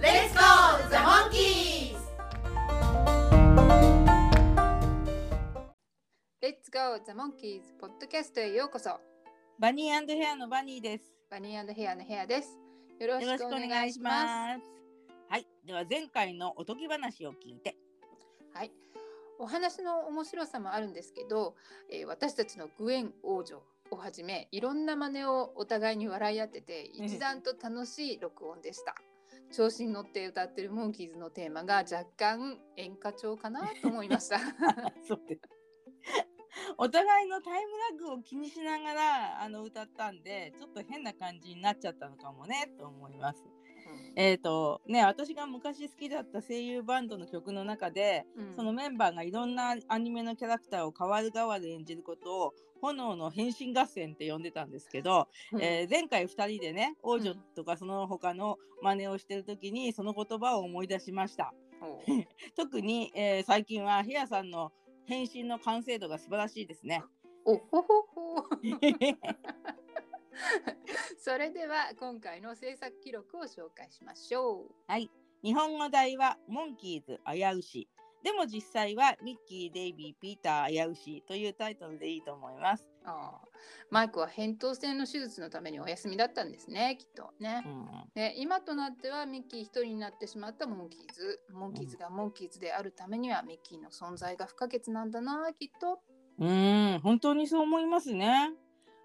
Let's go, the monkeys! Let's go the monkeys! ポッドキャストへようこそ。バニーヘアのバニーです。バニーヘアのヘアです。よろよろしくおしくお願願いしいしますます。はい。では前回のおとぎ話を聞いて。はい。お話の面白さもあるんですけど、えー私たちのグエン王女をはじめいろんな真似をお互いに笑い合っててうん。一段と楽しい録音でした。調子に乗って歌ってるモンキーズのテーマが若干演歌調かなと思いました。お互いのタイムラグを気にしながらあの歌ったんでちょっと変な感じになっちゃったのかもねと思います。えっ、とね私が昔好きだった声優バンドの曲の中で、うん。そのメンバーがいろんなアニメのキャラクターを代わる代わる演じることを炎の変身合戦って呼んでたんですけど、うん。えー前回2人でね王女とかその他の真似をしてる時にその言葉を思い出しました。特に、えー最近はヘアさんの変身の完成度が素晴らしいですね。おほほほ それでは今回の制作記録を紹介しましょう。はい。日本語題はモンキーズ危うし。でも実際はミッキー、デイビー、ピーター危うしというタイトルでいいと思います。ああマイクは扁桃腺の手術のためにお休みだったんですねきっとね。うんで今となってはミッキー一人になってしまったモンキーズモンキーズがモンキーズであるためにはミッキーの存在が不可欠なんだなきっとうーん、本当にそう思いますね。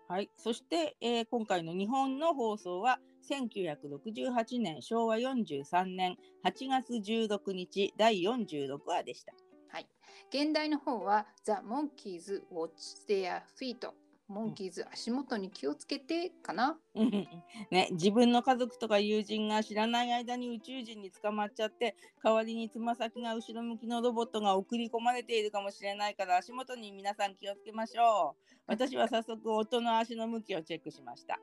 はい。そして、えー今回の日本の放送は1968年昭和43年8月16日第46話でした。はい現代の方は The Monkeys Watch Their Feet モンキーズ足元に気をつけてかな、う んね、自分の家族とか友人が知らない間に宇宙人に捕まっちゃって代わりにつま先が後ろ向きのロボットが送り込まれているかもしれないから足元に皆さん気をつけましょう。私は早速夫の足の向きをチェックしました。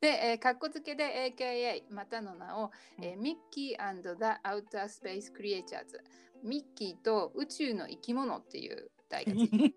で、えー、かっこつけで AKA またの名を、えーミッキー the Outer Space Creatures ミッキーと宇宙の生き物っていう題がつい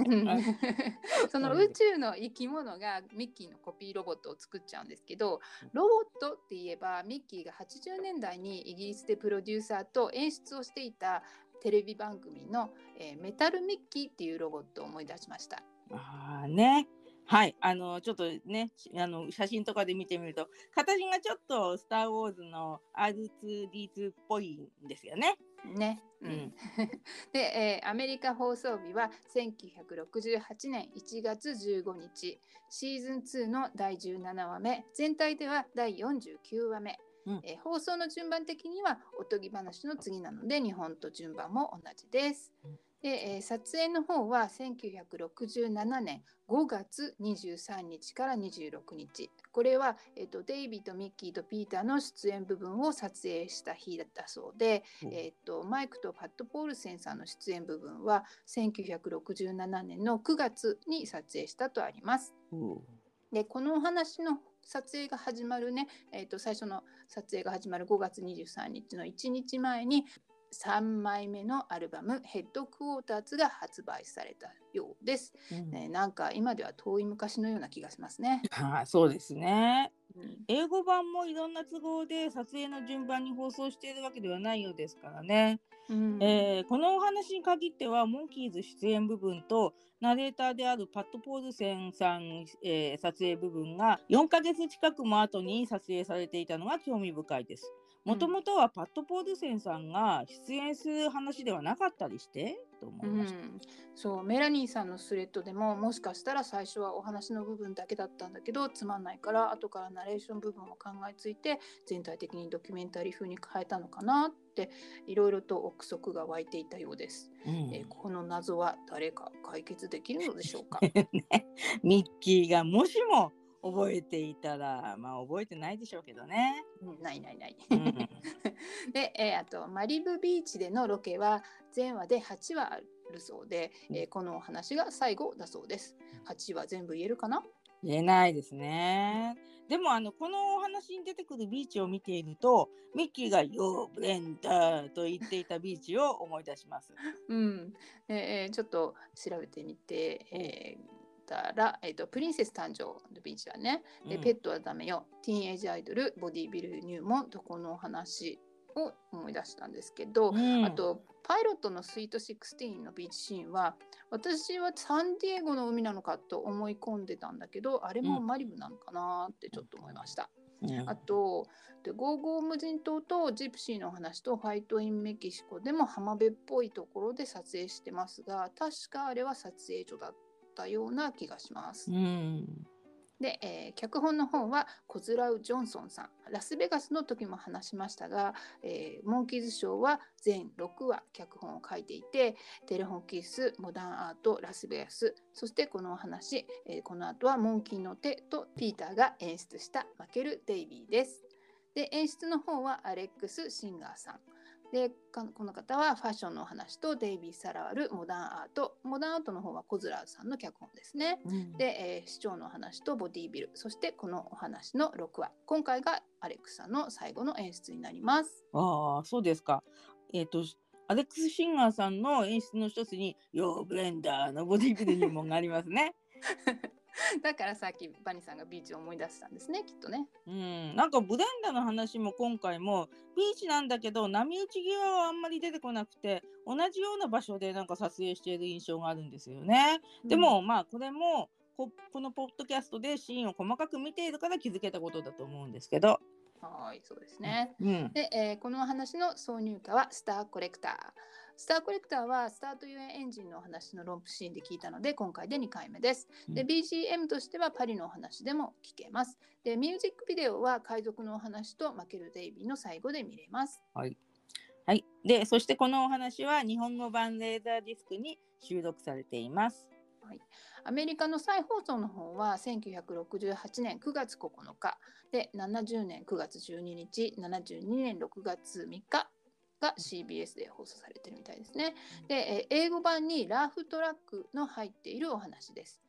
その宇宙の生き物がミッキーのコピーロボットを作っちゃうんですけどロボットって言えばミッキーが80年代にイギリスでプロデューサーと演出をしていたテレビ番組の、えーメタルミッキーっていうロボットを思い出しました。あーね。はい。あのちょっとねしあの写真とかで見てみると形がちょっと「スター・ウォーズ」の R2D2 っぽいんですよね。ね。ううん。ん、で、えーアメリカ放送日は1968年1月15日。シーズン2の第17話目。全体では第49話目、うん。えー放送の順番的にはおとぎ話の次なので日本と順番も同じです。うんで、えー撮影の方は1967年5月23日から26日。これは、えーとデイビーとミッキーとピーターの出演部分を撮影した日だったそうで、うん。えー、とマイクとパッド・ポールセンさんの出演部分は1967年の9月に撮影したとあります。うん。でこのお話の撮影が始まるね、えー、と最初の撮影が始まる5月23日の1日前に3枚目のアルバム「ヘッドクォーターズ」が発売されたようです。うんね、なんか今では遠い昔のような気がしますね。あーそうですね。うん英語版もいろんな都合で撮影の順番に放送しているわけではないようですからね。うんえーこのお話に限ってはモンキーズ出演部分とナレーターであるパッド・ポールセンさん、えー撮影部分が4ヶ月近くも後に撮影されていたのが興味深いです。もともとはパッド・ポールセンさんが出演する話ではなかったりしてと思ういました。ん、そうメラニーさんのスレッドでももしかしたら最初はお話の部分だけだったんだけどつまんないから後からナレーション部分を考えついて全体的にドキュメンタリー風に変えたのかなっていろいろと憶測が湧いていたようです、うん。えーこの謎は誰か解決できるのでしょうか？ね。ミッキーがもしも覚えていたらまあ覚えてないでしょうけどね。うんないないない。うん で、えーあとマリブビーチでのロケは全話で8話あるそうで、えーこのお話が最後だそうです。8話全部言えるかな？言えないですね。でもあのこのお話に出てくるビーチを見ているとミッキーが「ヨーブレンダー」と言っていたビーチを思い出します。うん。でえーちょっと調べてみて、えーたら、えーとプリンセス誕生のビーチだね。で、うんペットはダメよ。ティーンエイジアイドル、ボディビル入門とこのお話を思い出したんですけど、うんあとパイロットのスイート16のビーチシーンは私はサンディエゴの海なのかと思い込んでたんだけどあれもマリブなのかなってちょっと思いました。うんあとでゴーゴー無人島とジプシーの話とファイト・イン・メキシコでも浜辺っぽいところで撮影してますが確かあれは撮影所だったような気がします。うんで、えー脚本の方はコズラウ・ジョンソンさんラスベガスの時も話しましたが、えーモンキーズショーは全6話脚本を書いていてテレフォンキースモダンアートラスベガスそしてこのお話、えーこの後はモンキーの手とピーターが演出したマケル・デイビーです。で演出の方はアレックス・シンガーさん。でかこの方はファッションのお話とデイビー・サラワルモダンアートモダンアートの方はコズラーさんの脚本ですね。うんで、えー市長の話とボディービルそしてこのお話の6話今回がアレックスさんの最後の演出になります。ああそうですか。えっ、とアレックス・シンガーさんの演出の一つに「ヨーブレンダー」のボディビル入門がありますね。だからさっきバニーさんがビーチを思い出したんですねきっとね。うん、なんかブレンダーの話も今回もビーチなんだけど波打ち際はあんまり出てこなくて同じような場所でなんか撮影している印象があるんですよね。でも、まあこれもここのポッドキャストでシーンを細かく見ているから気づけたことだと思うんですけど。はいそうですね。うん、で、えーこのお話の挿入歌はスターコレクター。スターコレクターはスタートユエンジンのお話のロンプシーンで聞いたので今回で2回目です。でうん BGM としてはパリのお話でも聞けます。でミュージックビデオは海賊のお話とマケル・デイビーの最後で見れます。はい。でそしてこのお話は日本語版レーザーディスクに収録されています。アメリカの再放送の方は1968年9月9日で70年9月12日72年6月3日が CBS で放送されてるみたいですね。で、えー英語版にラーフトラックの入っているお話です。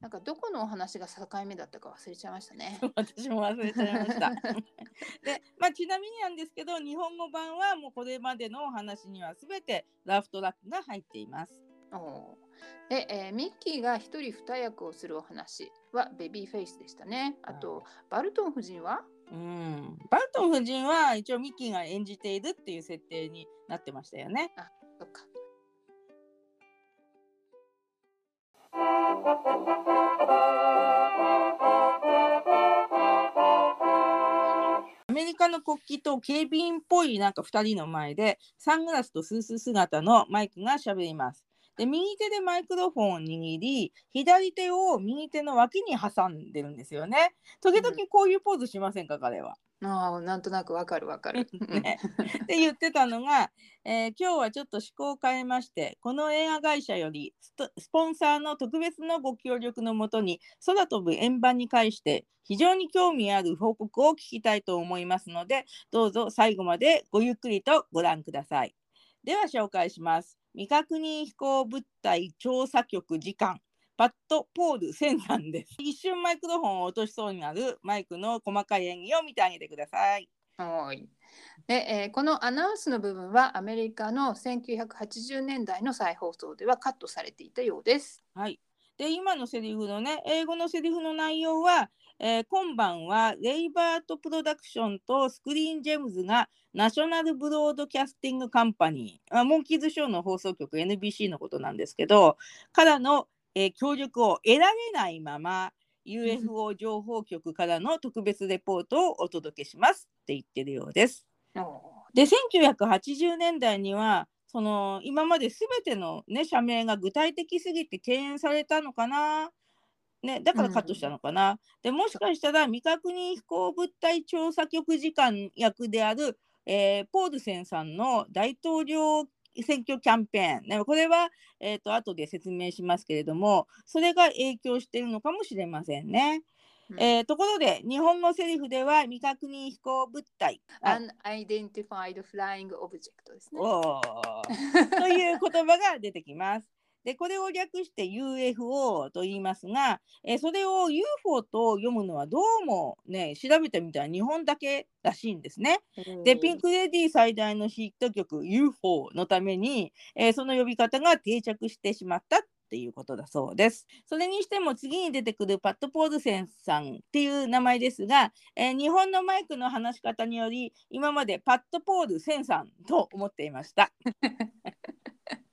なんかどこのお話が境目だったか忘れちゃいましたね。私も忘れちゃいました。で、まあ、ちなみになんですけど日本語版はもうこれまでのお話には全てラフトラックが入っています。おーで、えーミッキーが一人二役をするお話はベビーフェイスでしたね。あと、バルトン夫人は？うん、バルトン夫人は一応ミッキーが演じているっていう設定になってましたよね。そっか。アメリカの国旗と警備員っぽいなんか2人の前でサングラスとスース姿のマイクが喋ります。で右手でマイクロフォンを握り左手を右手の脇に挟んでるんですよね。時々こういうポーズしませんか彼は。ああ、なんとなくわかるわかる。ねって言ってたのが、えー今日はちょっと思考を変えましてこの映画会社よりスポンサーの特別のご協力のもとに空飛ぶ円盤に関して非常に興味ある報告を聞きたいと思いますのでどうぞ最後までごゆっくりとご覧ください。では紹介します。未確認飛行物体調査局次官パット・ポール・センさんです。一瞬マイクロフォンを落としそうになるマイクの細かい演技を見てあげてください。はい。で、えーこのアナウンスの部分はアメリカの1980年代の再放送ではカットされていたようです。はい。で、今のセリフのね、英語のセリフの内容は、えー今晩はレイバートプロダクションとスクリーンジェムズがナショナルブロードキャスティングカンパニー、あモンキーズショーの放送局 NBC のことなんですけど、からの、えー協力を得られないまま、UFO 情報局からの特別レポートをお届けしますって言ってるようです。で1980年代にはその今まで全ての、ね、社名が具体的すぎて敬遠されたのかな、ね、だからカットしたのかな、でもしかしたら未確認飛行物体調査局次官役である、えーポールセンさんの大統領選挙キャンペーン、ね、これは、えー、と後で説明しますけれどもそれが影響しているのかもしれませんね。うんえーところで日本語セリフでは未確認飛行物体あ Unidentified Flying Object ですね。という言葉が出てきます。でこれを略して UFO と言いますが、えーそれを UFO と読むのはどうもね調べてみたら日本だけらしいんですね。でピンク・レディー最大のヒット曲 UFO のために、えーその呼び方が定着してしまったっていうことだそうです。それにしても次に出てくるパット・ポールセンさんっていう名前ですが、えー日本のマイクの話し方により今までパット・ポールセンさんと思っていました。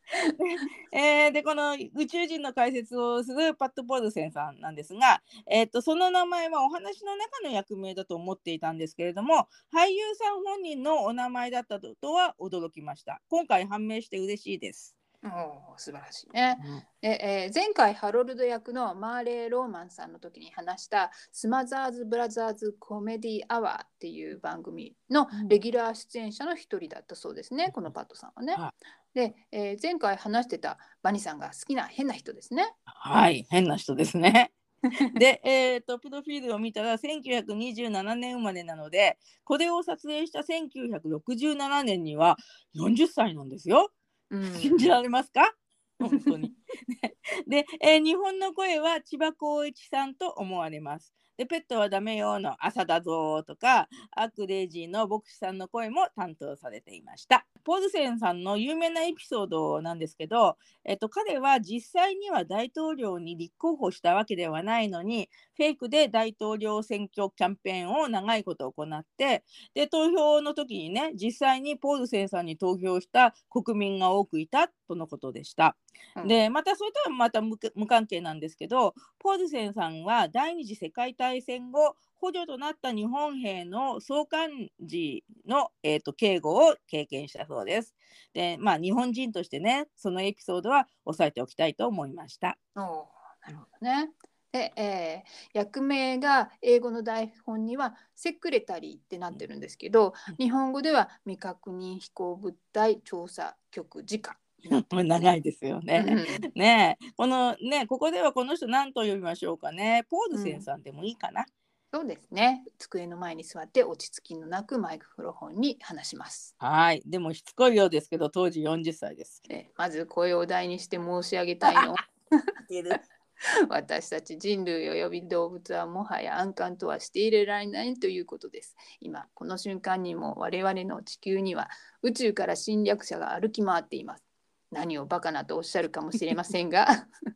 えーでこの宇宙人の解説をするパッド・ポルセンさんなんですが、えー、とその名前はお話の中の役名だと思っていたんですけれども俳優さん本人のお名前だったとは驚きました。今回判明して嬉しいです、おー素晴らしいね。でえー前回ハロルド役のマーレー・ローマンさんの時に話したスマザーズ・ブラザーズ・コメディ・アワーっていう番組のレギュラー出演者の一人だったそうですね、このパットさんはね。はで、えー前回話してたバニさんが好きな変な人ですね。はい変な人ですね で、えー、とプロフィールを見たら1927年生まれなのでこれを撮影した1967年には40歳なんですよ。うん信じられますか？本当に。で、えー日本の声は千葉光一さんと思われます。で、ペットはダメよの朝だぞとか、アクレイジーの牧師さんの声も担当されていました。ポールセンさんの有名なエピソードなんですけど、えっと、彼は実際には大統領に立候補したわけではないのに、フェイクで大統領選挙キャンペーンを長いこと行って、で投票の時にね実際にポールセンさんに投票した国民が多くいたとのことでした。うんでまたそれとはまた無無関係なんですけどポールセンさんは第二次世界大戦後捕虜となった日本兵の送還時の、えー、と警護を経験したそうです。でまあ日本人としてねそのエピソードは押さえておきたいと思いました。おーなるほどね。で、えー役名が英語の台本にはセクレタリーってなってるんですけど、日本語では未確認飛行物体調査局次官。長いですよね。うんねえこのねここではこの人何と呼びましょうかねポールセンさんでもいいかな。そうですね。机の前に座って落ち着きのなくマイクロフォンに話します。はいでもしつこいようですけど当時40歳です。えまず声を大にして申し上げたいの 私たち人類及び動物はもはや安閑とはしていれられないということです。今この瞬間にも我々の地球には宇宙から侵略者が歩き回っています。何をバカなとおっしゃるかもしれませんが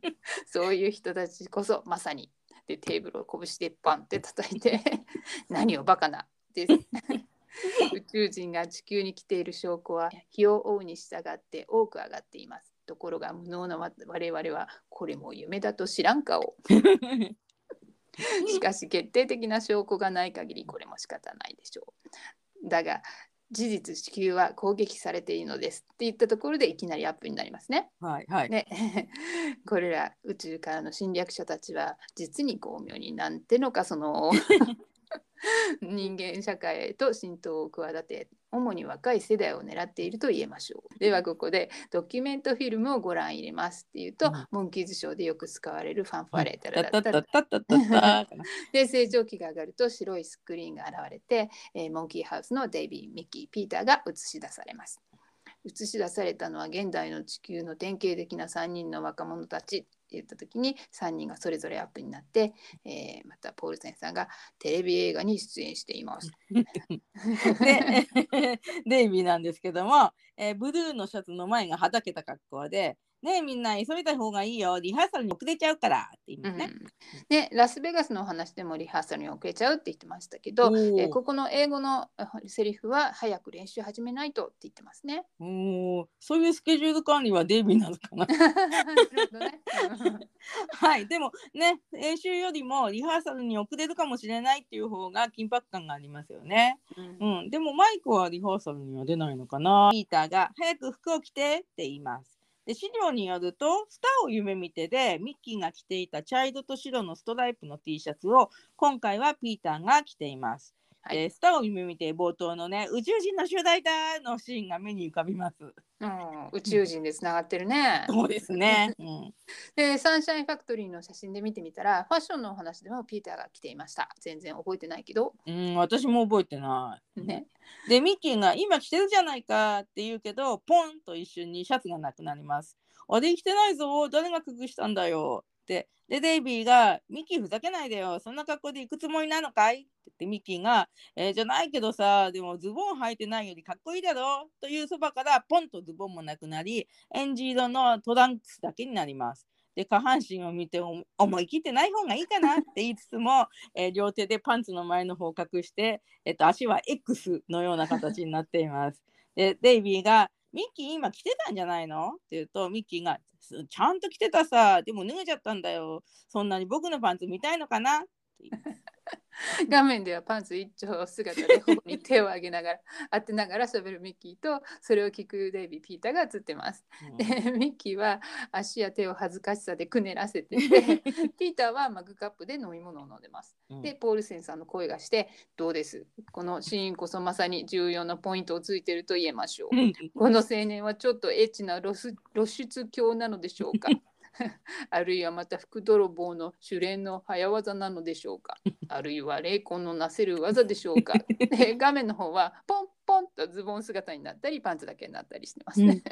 そういう人たちこそまさにでテーブルを拳でバンって叩いて 何をバカなです。宇宙人が地球に来ている証拠は日を追うに従って多く上がっています。ところが無能な我々はこれも夢だと知らん顔。しかし決定的な証拠がない限りこれも仕方ないでしょう。だが事実地球は攻撃されているのですって言ったところでいきなりアップになりますね。はいはい。ね これら宇宙からの侵略者たちは実に巧妙になんてのかその 人間社会へと浸透を企て主に若い世代を狙っていると言えましょう。ではここでドキュメントフィルムをご覧入れますっていうと、うんモンキーズショーでよく使われるファンファレタタララッタッタッタッタッタッタかなで成長期が上がると白いスクリーンが現れて、えーモンキーハウスのデイビー、ミッキー、ピーターが映し出されます。映し出されたのは現代の地球の典型的な3人の若者たち言った時に3人がそれぞれアップになって、えーまたポールセンさんがテレビ映画に出演しています。で デイビーなんですけども、えーブルーのシャツの前がはだけた格好で「ねえみんな急いだ方がいいよリハーサルに遅れちゃうから」って言いますね。うんでラスベガスのお話でもリハーサルに遅れちゃうって言ってましたけど、えーここの英語のあセリフは早く練習始めないとって言ってますね。おーそういうスケジュール管理はデイビーなのかな ね。はいでもね練習よりもリハーサルに遅れるかもしれないっていう方が緊迫感がありますよね。うんうん、でもマイクはリハーサルには出ないのかな。ピーターが早く服を着てって言います。で資料によると「スターを夢見て」でミッキーが着ていた茶色と白のストライプの T シャツを今回はピーターが着ています。はいえースターを夢見て冒頭のね宇宙人の集大だのシーンが目に浮かびます。うん、宇宙人でつながってるね。そうですね。うん、でサンシャインファクトリーの写真で見てみたらファッションのお話でもピーターが来ていました。全然覚えてないけど。うん、私も覚えてない。ね。でミッキーが「今着てるじゃないか」って言うけどポンと一瞬にシャツがなくなります。あれ着てないぞ誰が隠したんだよってでデイビーが「ミキーふざけないでよそんな格好で行くつもりなのかい?」って言ってミキーが「えーじゃないけどさでもズボン履いてないよりかっこいいだろ」というそばからポンとズボンもなくなりエンジ色のトランクスだけになります。で下半身を見て思い切ってない方がいいかな？って言いつつも、えー両手でパンツの前の方を隠して、えっと、足は X のような形になっています。でデイビーが「ミッキー今着てたんじゃないの?」って言うとミッキーが「ちゃんと着てたさでも脱げちゃったんだよそんなに僕のパンツ見たいのかな?」って言います 画面ではパンツ一丁姿で頬に手を上げながら当てながら喋るミッキーとそれを聞くデイビー・ピーターが映ってます。うんで ミッキーは足や手を恥ずかしさでくねらせてて ピーターはマグカップで飲み物を飲んでます。うんでポールセンさんの声がして「どうです？このシーンこそまさに重要なポイントをついてると言えましょう。この青年はちょっとエッチな露出露出狂なのでしょうか？あるいはまた福泥棒の主練の早技なのでしょうか？あるいは霊魂のなせる技でしょうか？で 画面の方はポンポンとズボン姿になったりパンツだけになったりしてますね。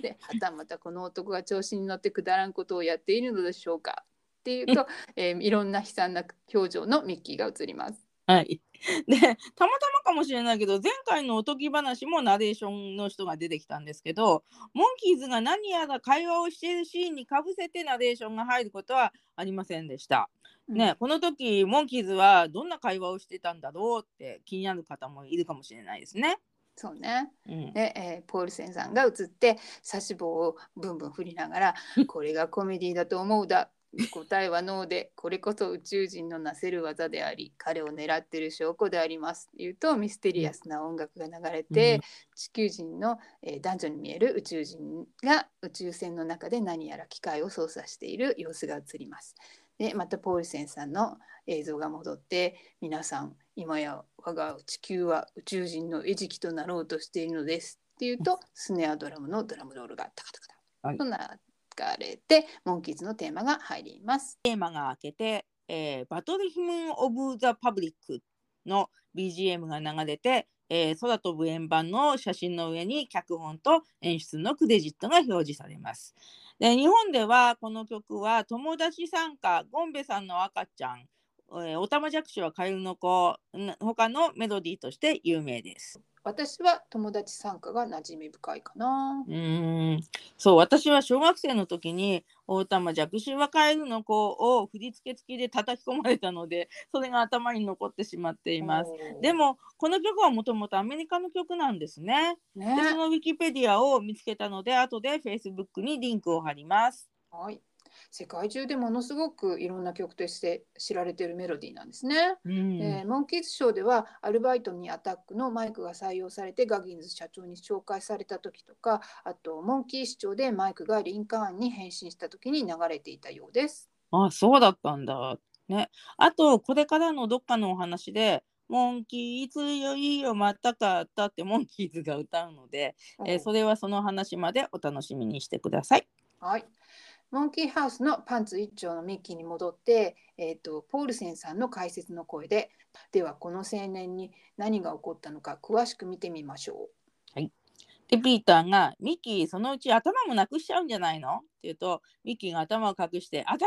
ではたまたこの男が調子に乗ってくだらんことをやっているのでしょうか？っていうと、えーいろんな悲惨な表情のミッキーが映ります。はい。で、たまたまかもしれないけど、前回のおとぎ話もナレーションの人が出てきたんですけど、モンキーズが何やら会話をしているシーンにかぶせてナレーションが入ることはありませんでした。ね、この時、モンキーズはどんな会話をしてたんだろうって気になる方もいるかもしれないですね。そうね。うん、で、えーポールセンさんが映って差し棒をブンブン振りながら「これがコメディだと思うだ」答えはノーでこれこそ宇宙人のなせる技であり彼を狙ってる証拠であります。言うとミステリアスな音楽が流れて、うん。地球人の、えー男女に見える宇宙人が宇宙船の中で何やら機械を操作している様子が映ります。でまたポールセンさんの映像が戻って皆さん今や我が地球は宇宙人の餌食となろうとしているのです。っていうとスネアドラムのドラムロールがタカタカタはい。と流れてモンキーズのテーマが入ります。テーマが明けて、えーバトルヒム・オブ・ザ・パブリックの BGM が流れて、えー空飛ぶ円盤の写真の上に脚本と演出のクレジットが表示されます。で日本ではこの曲は友達参加ゴンベさんの赤ちゃん、えーオタマジャクシはカエルの子他のメロディーとして有名です。私は友達参加が馴染み深いかなう。ーんそう私は小学生の時に大玉弱視はカエルの子を振り付け付きで叩き込まれたので それが頭に残ってしまっています。でもこの曲はもともとアメリカの曲なんですね。ねでそのウィキペディアを見つけたので後で Facebook にリンクを貼ります。はい。世界中でものすごくいろんな曲として知られているメロディーなんですね。うんえーモンキーズショーではアルバイトにアタックのマイクが採用されてガギンズ社長に紹介された時とかあとモンキー市長でマイクがリンカーンに変身した時に流れていたようです。あそうだったんだ。ね。あとこれからのどっかのお話でモンキーズよいいよまたかったってモンキーズが歌うので、えーそれはその話までお楽しみにしてください。はい。モンキーハウスのパンツ一丁のミッキーに戻って、えー、とポールセンさんの解説の声でではこの青年に何が起こったのか詳しく見てみましょう。はいでピーターが「ミッキーそのうち頭もなくしちゃうんじゃないの?」って言うとミッキーが頭を隠して「頭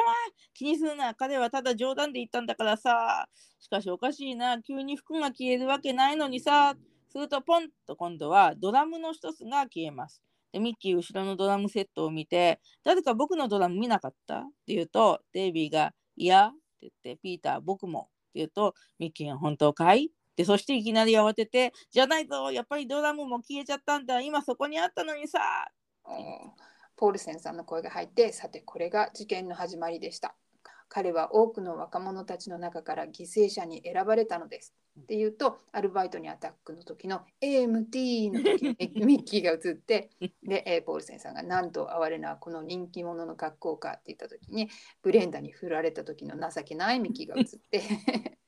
気にするな彼はただ冗談で言ったんだからさしかしおかしいな急に服が消えるわけないのにさ」するとポンと今度はドラムの一つが消えます。でミッキー後ろのドラムセットを見て「誰か僕のドラム見なかった?」って言うとデイビーが「いや」って言ってピーター僕もって言うとミッキーが「本当かい?」でそしていきなり慌てて「じゃないぞやっぱりドラムも消えちゃったんだ今そこにあったのにさ。ポールセンさんの声が入ってさてこれが事件の始まりでした。彼は多くの若者たちの中から犠牲者に選ばれたのです。って言うとアルバイトにアタックの時の AMT の時にミッキーが映ってで、えーポールセンさんがなんと哀れなこの人気者の格好かって言った時にブレンダに振られた時の情けないミッキーが映って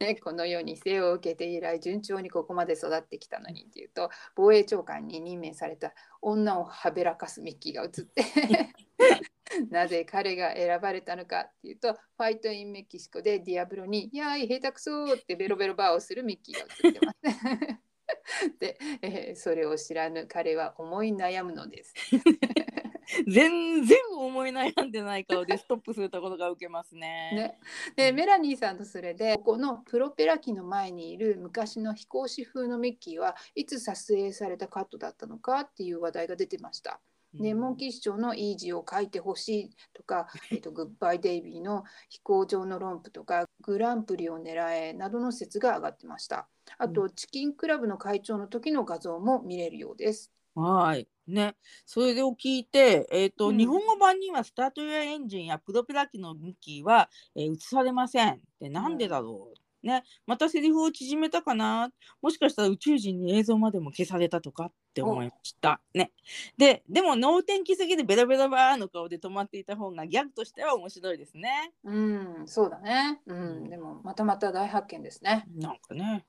ね、このように生を受けて以来順調にここまで育ってきたのにっていうと防衛長官に任命された女をはべらかすミッキーが映って なぜ彼が選ばれたのかっていうとファイト・イン・メキシコでディアブロに「やい下手くそ!」ってベロベロバーをするミッキーが映ってます。で、えーそれを知らぬ彼は思い悩むのです。全然思い悩んでない顔でストップするところが受けますね。ね、でメラニーさんとそれでここのプロペラ機の前にいる昔の飛行士風のミッキーはいつ撮影されたカットだったのかっていう話題が出てました。で、モンキー市長のイージーを書いてほしいとか、えっと、グッバイデイビーの飛行場の論布とか、グランプリを狙えなどの説が上がってました。あと、チキンクラブの会長の時の画像も見れるようです。はい。ね。それを聞いて、えっ、と、うん日本語版にはスタートやエンジンやプロペラ機のミッキーは、えー映されません。で、なんでだろう？ね。またセリフを縮めたかなもしかしたら宇宙人に映像までも消されたとかって思いました。ね。で、でも能天気すぎてベロベロバーの顔で止まっていた方がギャグとしては面白いですね。うん、そうだね。うん、でもまたまた大発見ですね。なんかね。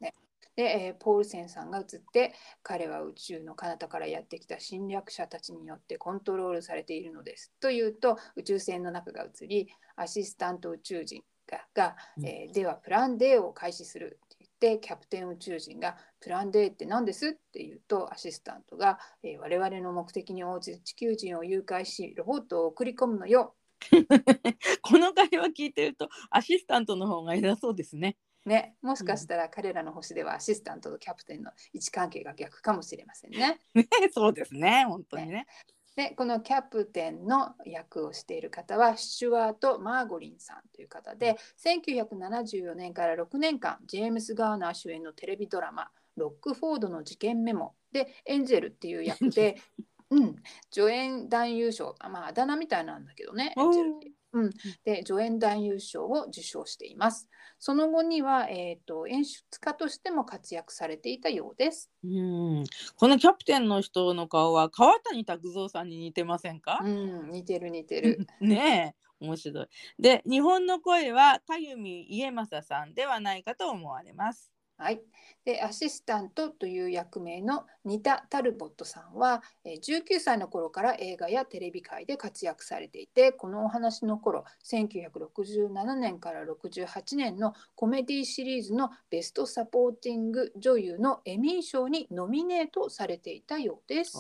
で、えーポールセンさんが映って彼は宇宙の彼方からやってきた侵略者たちによってコントロールされているのです。というと宇宙船の中が映りアシスタント宇宙人がが、えーではプラン D を開始するって言ってキャプテン宇宙人がプラン D って何ですって言うとアシスタントが、えー我々の目的に応じ地球人を誘拐しロボットを送り込むのよ。この会話聞いてるとアシスタントの方が偉そうですね。ね、もしかしたら彼らの星ではアシスタントとキャプテンの位置関係が逆かもしれませんね。ねそうですね。本当にね。でこのキャプテンの役をしている方はスチュワート・マーゴリンさんという方で1974年から6年間ジェームス・ガーナー主演のテレビドラマ「ロックフォードの事件メモ」でエンジェルっていう役で、うん、助演男優賞あまああだ名みたいなんだけどねエンジェル。うん、で助演男優賞を受賞しています。その後には、えー、と演出家としても活躍されていたようです。うん、このキャプテンの人の顔は川谷拓三さんに似てませんか？う、ん、似てる似てる。ねえ面白い。で日本の声はかゆみ家正さんではないかと思われます。はい、でアシスタントという役名のニタ・タルボットさんはえー19歳の頃から映画やテレビ界で活躍されていてこのお話の頃1967年から68年のコメディシリーズのベストサポーティング女優のエミー賞にノミネートされていたようです。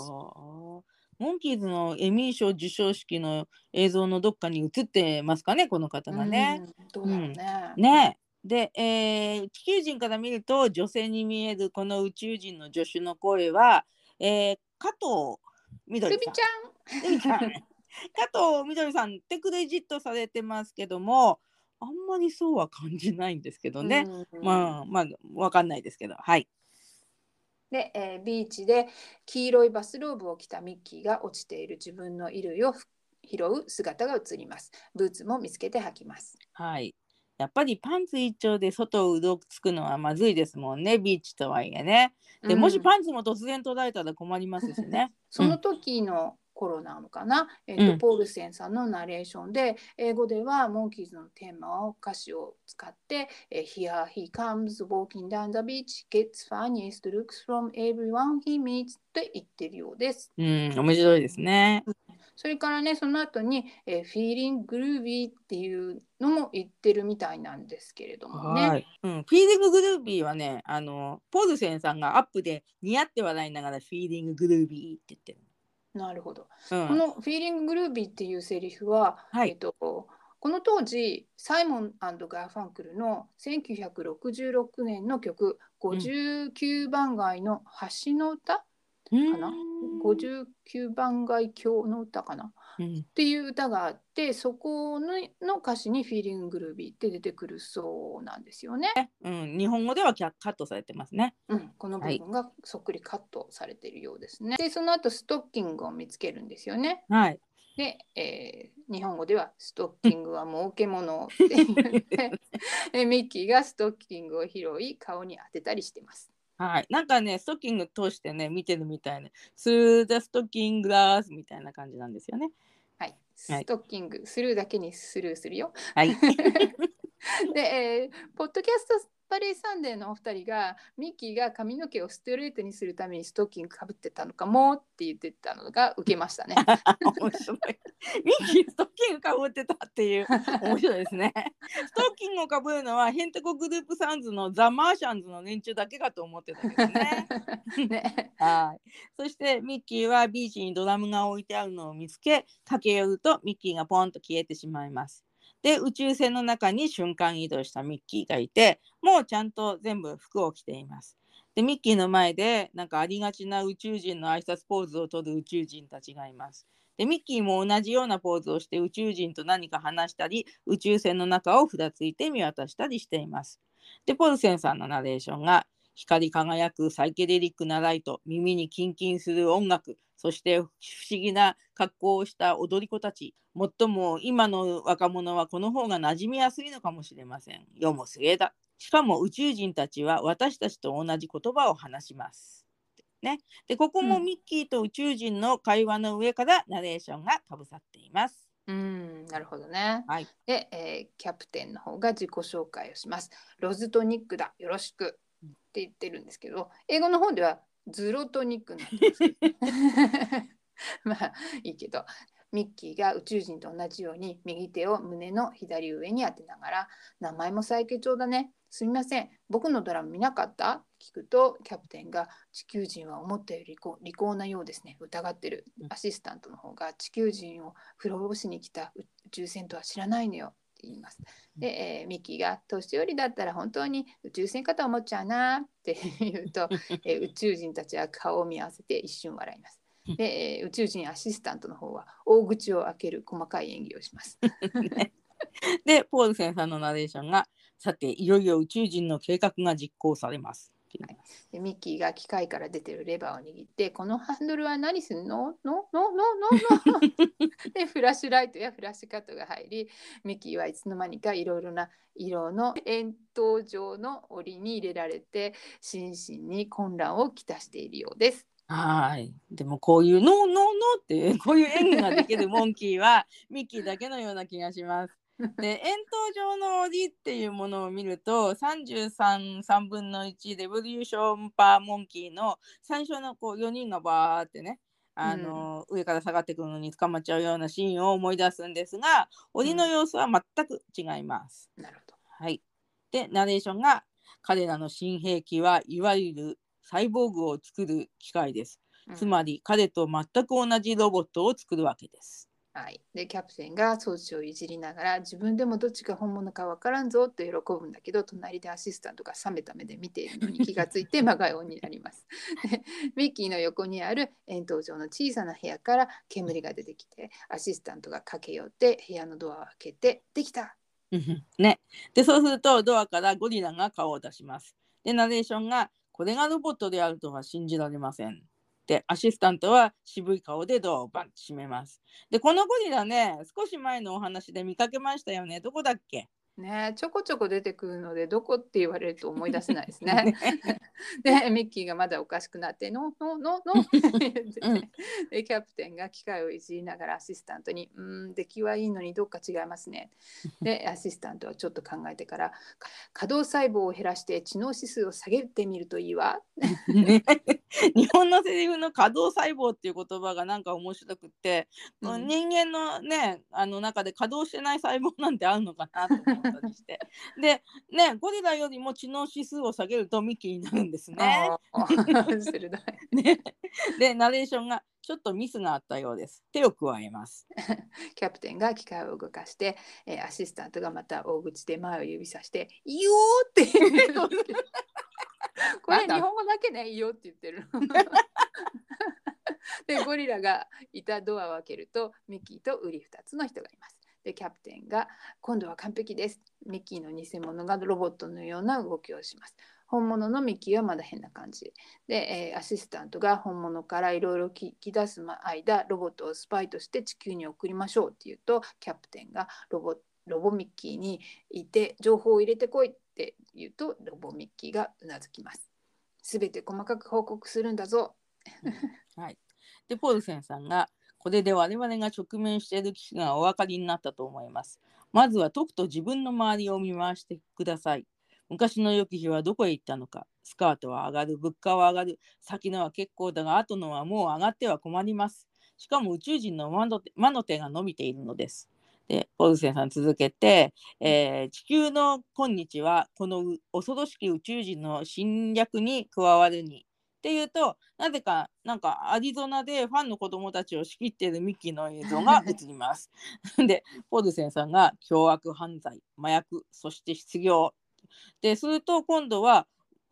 モンキーズのエミー賞授賞式の映像のどっかに映ってますかねこの方がね。うんどうだろうね。ねえで、えー地球人から見ると女性に見えるこの宇宙人の助手の声は、えー加藤みどりさんち。ゃん 加藤みどりさんってクレジットされてますけどもあんまりそうは感じないんですけどね、うんまあまあわかんないですけどはいで、えービーチで黄色いバスローブを着たミッキーが落ちている自分の衣類をふ拾う姿が映ります。ブーツも見つけて履きます。はいやっぱりパンツ一丁で外をうろつくのはまずいですもんねビーチとはいえね。で、うん。もしパンツも突然途絶えたら困りますしね。その時の頃なのかな、えーとうん。ポールセンさんのナレーションで英語ではモンキーズのテーマを歌詞を使って「えー Here he comes walking down the beach gets funniest looks from everyone he meets」って言ってるようです。うん面白いですねそれからねその後に、えー、Feeling Groovy っていうのも言ってるみたいなんですけれどもね。はい、うん、フィーリンググルービーはねあのポールセンさんがアップで似合って笑いながらフィーリンググルービーって言ってる。なるほど。うん。この「Feeling Groovy」っていうセリフは、はい。えっと、この当時サイモンガーファンクルの1966年の曲「59番街の橋の歌」かな？59番街橋の歌かな？うんっていう歌があってそこのの歌詞に「Feeling Groovy」って出てくるそうなんですよね。うん、日本語ではキャカットされてますね。うん、この部分がそっくりカットされているようですね。でその後ストッキングを見つけるんですよね。はい。で、えー日本語ではストッキングは儲け物って言ってえミッキーがストッキングを拾い顔に当てたりしてます。はい。なんかね、ストッキング通してね、見てるみたいな、スルーザストッキングラースみたいな感じなんですよね。はい、はいストッキングするだけにスルーするよ。はい。で、えーポッドキャストバレーサンデーのお二人がミッキーが髪の毛をストレートにするためにストッキングかぶってたのかもって言ってたのが受けましたね。面白い。ミッキーストッキングかぶってたっていう面白いですね。ストッキングをかぶるのはヘンテコグループサウンズのザ・マーシャンズの連中だけかと思ってたけどね。ねはい。そしてミッキーはビーチにドラムが置いてあるのを見つけ駆け寄るとミッキーがポンと消えてしまいます。で宇宙船の中に瞬間移動したミッキーがいてもうちゃんと全部服を着ています。でミッキーの前でなんかありがちな宇宙人の挨拶ポーズをとる宇宙人たちがいます。でミッキーも同じようなポーズをして宇宙人と何か話したり宇宙船の中をふらついて見渡したりしています。でポルセンさんのナレーションが光り輝くサイケデリックなライト耳にキンキンする音楽そして不思議な格好をした踊り子たち。もっとも今の若者はこの方が馴染みやすいのかもしれません。世も末だ。しかも宇宙人たちは私たちと同じ言葉を話します。ね、でここもうん。ミッキーと宇宙人の会話の上からナレーションがかぶさっています。うんなるほどね。はい、で、えーキャプテンの方が自己紹介をします。ロズトニックだ。よろしくって言ってるんですけど英語の方ではズロトニックになってます まあいいけどミッキーが宇宙人と同じように右手を胸の左上に当てながら「名前も最強調だね。すみません。僕のドラム見なかった?」聞くとキャプテンが「地球人は思ったよりこ利口なようですね。疑ってる。うん」アシスタントの方が「地球人を滅ぼしに来た宇宙船とは知らないのよ」って言います。で、えーミッキーが「年寄りだったら本当に宇宙船かと思っちゃうな」って言うと、えー宇宙人たちは顔を見合わせて一瞬笑います。で、えー宇宙人アシスタントの方は大口を開ける細かい演技をします。でポールセンさんのナレーションがさていよいよ宇宙人の計画が実行されます。って言い。でミッキーが機械から出てるレバーを握って「このハンドルは何するのの？の？の？の？の」でフラッシュライトやフラッシュカットが入りミッキーはいつの間にかいろいろな色の円筒状の檻に入れられて心身に混乱をきたしているようです。はい。でもこういう「ノーノーノー」ってこういう演技ができるモンキーはミッキーだけのような気がします。で円筒状の檻っていうものを見ると333分の1レボリューションパーモンキーの最初のこう4人がバーってねあの、上から下がってくるのに捕まっちゃうようなシーンを思い出すんですが檻の様子は全く違います。なるほど。はい。で、ナレーションが彼らの新兵器はいわゆるサイボーグを作る機械です。うんつまり彼と全く同じロボットを作るわけです。はい、でキャプテンが装置をいじりながら自分でもどっちが本物かわからんぞと喜ぶんだけど隣でアシスタントが冷めた目で見ているのに気がついて 真顔になります。ミッキーの横にある円筒状の小さな部屋から煙が出てきてアシスタントが駆け寄って部屋のドアを開けて「できた!ね。で、そうするとドアからゴリラが顔を出します。で、ナレーションがこれがロボットであるとは信じられません。で、アシスタントは渋い顔でドアをバンと閉めます。で、このゴリラね、少し前のお話で見かけましたよね。どこだっけ？ねちょこちょこ出てくるのでどこって言われると思い出せないですね。で ミッキーがまだおかしくなって「ノーノーノーノー」でキャプテンが機械をいじりながらアシスタントに「うーん出来はいいのにどっか違いますね」で アシスタントはちょっと考えてから「か可動細胞を減らして知能指数を下げてみるといいわ」ね。日本のセリフの可動細胞っていう言葉がなんか面白くって、うん。人間のねあの中で稼働してない細胞なんてあるのかなと思ったりしてでねゴリラよりも知能指数を下げるとミッキーになるんですね。ねでナレーションがちょっとミスがあったようです。手を加えます。キャプテンが機械を動かして、えーアシスタントがまた大口で前を指さして「いいよ!」って言うこれ日本語だけね「いいよ」って言ってるの。でゴリラがいたドアを開けるとミッキーとウリ2つの人がいます。でキャプテンが「今度は完璧です」ミッキーの偽物がロボットのような動きをします。本物のミッキーはまだ変な感じ。で、えーアシスタントが本物からいろいろ聞き出す間ロボットをスパイとして地球に送りましょうって言うとキャプテンがロボロボミッキーにいて情報を入れてこいって言うとロボミッキーがうなずきます。すべて細かく報告するんだぞ。はい、でポールセンさんがこれで我々が直面している危機がお分かりになったと思います。まずはとくと自分の周りを見回してください。昔の良き日はどこへ行ったのか。スカートは上がる、物価は上がる、先のは結構だが、後のはもう上がっては困ります。しかも宇宙人の魔の手魔の手が伸びているのです。で、ポルセンさん続けて、えー地球の今日はこの恐ろしき宇宙人の侵略に加わるに。っていうと、なぜか、なんかアリゾナでファンの子供たちを仕切っているミッキーの映像が 映ります。で、ポルセンさんが凶悪犯罪、麻薬、そして失業。で、すると今度は、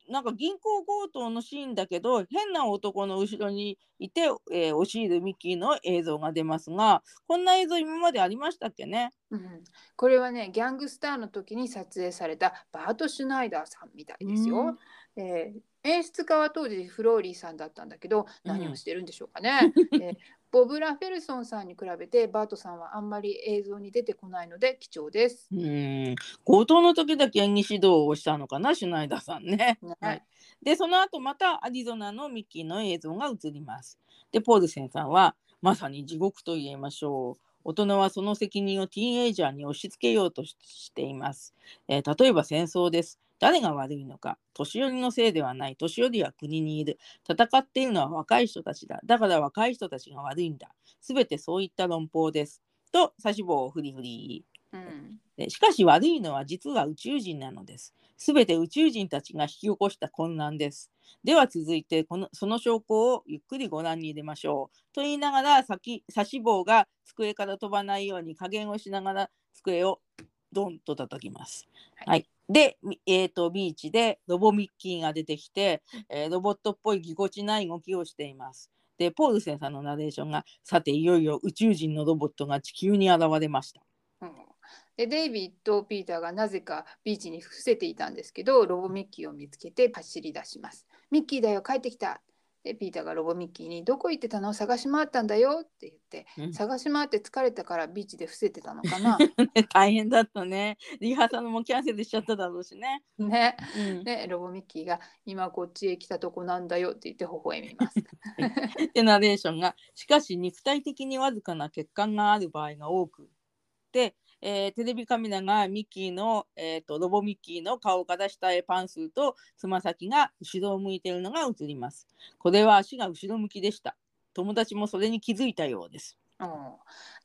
なんか銀行強盗のシーンだけど変な男の後ろにいて、えー押し入るミッキーの映像が出ますがこんな映像今までありましたっけね？うん、これはねギャングスターの時に撮影されたバート・シュナイダーさんみたいですよ。えー演出家は当時フローリーさんだったんだけど何をしてるんでしょうかね。えーボブラ・フェルソンさんに比べてバートさんはあんまり映像に出てこないので貴重です。うん強盗の時だけ演技指導をしたのかなシュナイダーさんね。ね はい、でその後またアリゾナのミッキーの映像が映ります。でポールセンさんはまさに地獄と言えましょう。大人はその責任をティーンエイジャーに押し付けようとししています、えー例えば戦争です。誰が悪いのか年寄りのせいではない。年寄りは国にいる。戦っているのは若い人たちだ。だから若い人たちが悪いんだ。すべてそういった論法です。と差し棒をフリフリうん。でしかし悪いのは実は宇宙人なのです。すべて宇宙人たちが引き起こした混乱です。では続いてこのその証拠をゆっくりご覧に入れましょう。と言いながら先差し棒が机から飛ばないように加減をしながら机をドンと叩きます。はい。はい、で、えー、とビーチでロボミッキーが出てきて、えーロボットっぽいぎこちない動きをしています。でポールセンさんのナレーションがさていよいよ宇宙人のロボットが地球に現れました。うんでデイビッドピーターがなぜかビーチに伏せていたんですけどロボミッキーを見つけて走り出します。ミッキーだよ帰ってきたでピーターがロボミッキーに「どこ行ってたの探し回ったんだよ」って言ってうん探し回って疲れたからビーチで伏せてたのかな。大変だったね。リハーサルもキャンセルしちゃっただろうしね。ねうん、でロボミッキーが「今こっちへ来たとこなんだよ」って言って微笑みます。でナレーションがしかし肉体的にわずかな血管がある場合が多くで、えーテレビカメラがミッキーの、えー、とロボミッキーの顔から下へパンスとつま先が後ろを向いているのが映ります。これは足が後ろ向きでした。友達もそれに気づいたようです。うん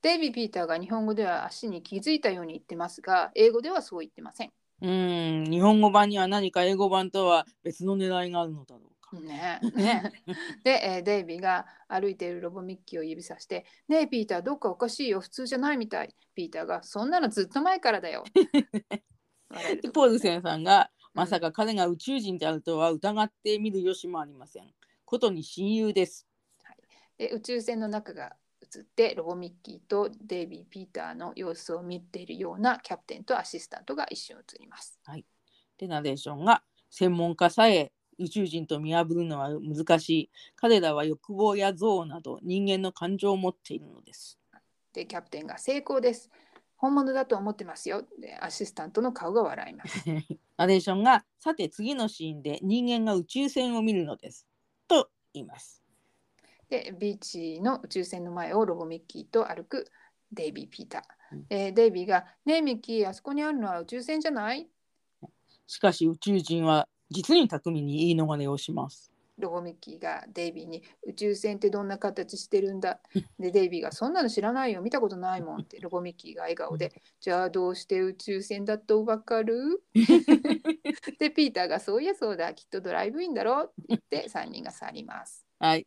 デイビー・ピーターが日本語では足に気づいたように言ってますが英語ではそう言ってません。うーん日本語版には何か英語版とは別の狙いがあるのだろうか。ね。ね。で、えーデイビーが歩いているロボミッキーを指さして「ねえピーターどっかおかしいよ普通じゃないみたい」ピーターが「そんなのずっと前からだよ」でポールセンさんがうんまさか彼が宇宙人であるとは疑ってみる由もありません。ことに親友です。で宇宙船の中が映ってロボミッキーとデイビー・ピーターの様子を見ているようなキャプテンとアシスタントが一瞬映ります。でナレーションが専門家さえ宇宙人と見破るのは難しい。彼らは欲望や憎悪など人間の感情を持っているのです。でキャプテンが成功です。本物だと思ってますよ。でアシスタントの顔が笑います。ナレーションがさて次のシーンで人間が宇宙船を見るのです。と言います。でビーチの宇宙船の前をロボミッキーと歩くデイビー・ピーターうん。えーデイビーが「ねえミッキーあそこにあるのは宇宙船じゃない?しかし宇宙人は実に巧みに言い逃れをします。」ロボミッキーがデイビーに「宇宙船ってどんな形してるんだ?」でデイビーが「そんなの知らないよ見たことないもん」ってロボミッキーが笑顔で「じゃあどうして宇宙船だとわかる? 」でピーターが「そういやそうだきっとドライブインだろ」って言って 3人が去ります。はい。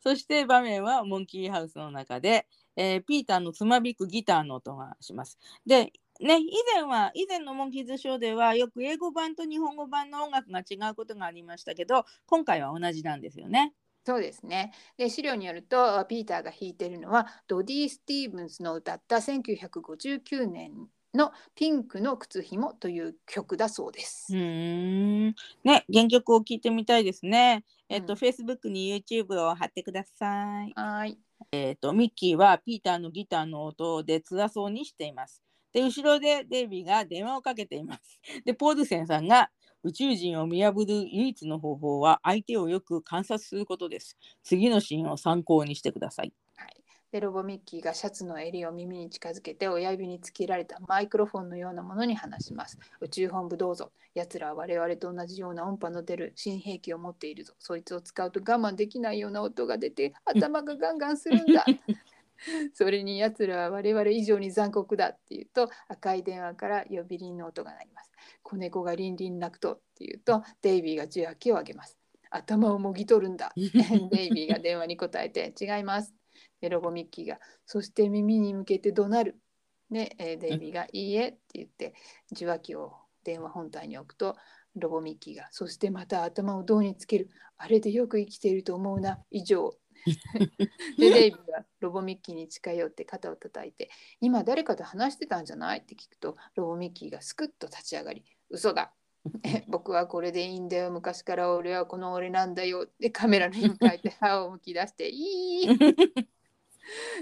そして場面はモンキーハウスの中で、えーピーターのつまびくギターの音がします。で、ね、以前は、以前のモンキーズショーではよく英語版と日本語版の音楽が違うことがありましたけど、今回は同じなんですよね。そうですね。で資料によるとピーターが弾いてるのはドディ・スティーブンスの歌った1959年の「ピンクの靴ひも」という曲だそうですう。ーん。ね、原曲を聴いてみたいですね。えっ、と、うん Facebook に YouTube を貼ってください。はーい。えっ、と、ミッキーはピーターのギターの音で辛そうにしています。で、後ろでデイビーが電話をかけています。で、ポールセンさんが宇宙人を見破る唯一の方法は相手をよく観察することです。次のシーンを参考にしてください。はいでロボミッキーがシャツの襟を耳に近づけて親指につけられたマイクロフォンのようなものに話します。宇宙本部どうぞ。奴らは我々と同じような音波の出る新兵器を持っているぞ。そいつを使うと我慢できないような音が出て頭がガンガンするんだ。それに奴らは我々以上に残酷だって言うと赤い電話から呼び鈴の音が鳴ります。子猫がリンリン鳴くとって言うとデイビーが受話器を上げます。頭をもぎ取るんだ。デイビーが電話に答えて違います。でロボミッキーがそして耳に向けて怒鳴る。で、えーデイビーがいいえって言って受話器を電話本体に置くとロボミッキーがそしてまた頭を胴につける。あれでよく生きていると思うな。以上。でデイビーがロボミッキーに近寄って肩を叩いて「今誰かと話してたんじゃない?」って聞くとロボミッキーがすくっと立ち上がり「嘘だえ 僕はこれでいいんだよ昔から俺はこの俺なんだよ」でカメラに向かって歯をむき出して「いい! 」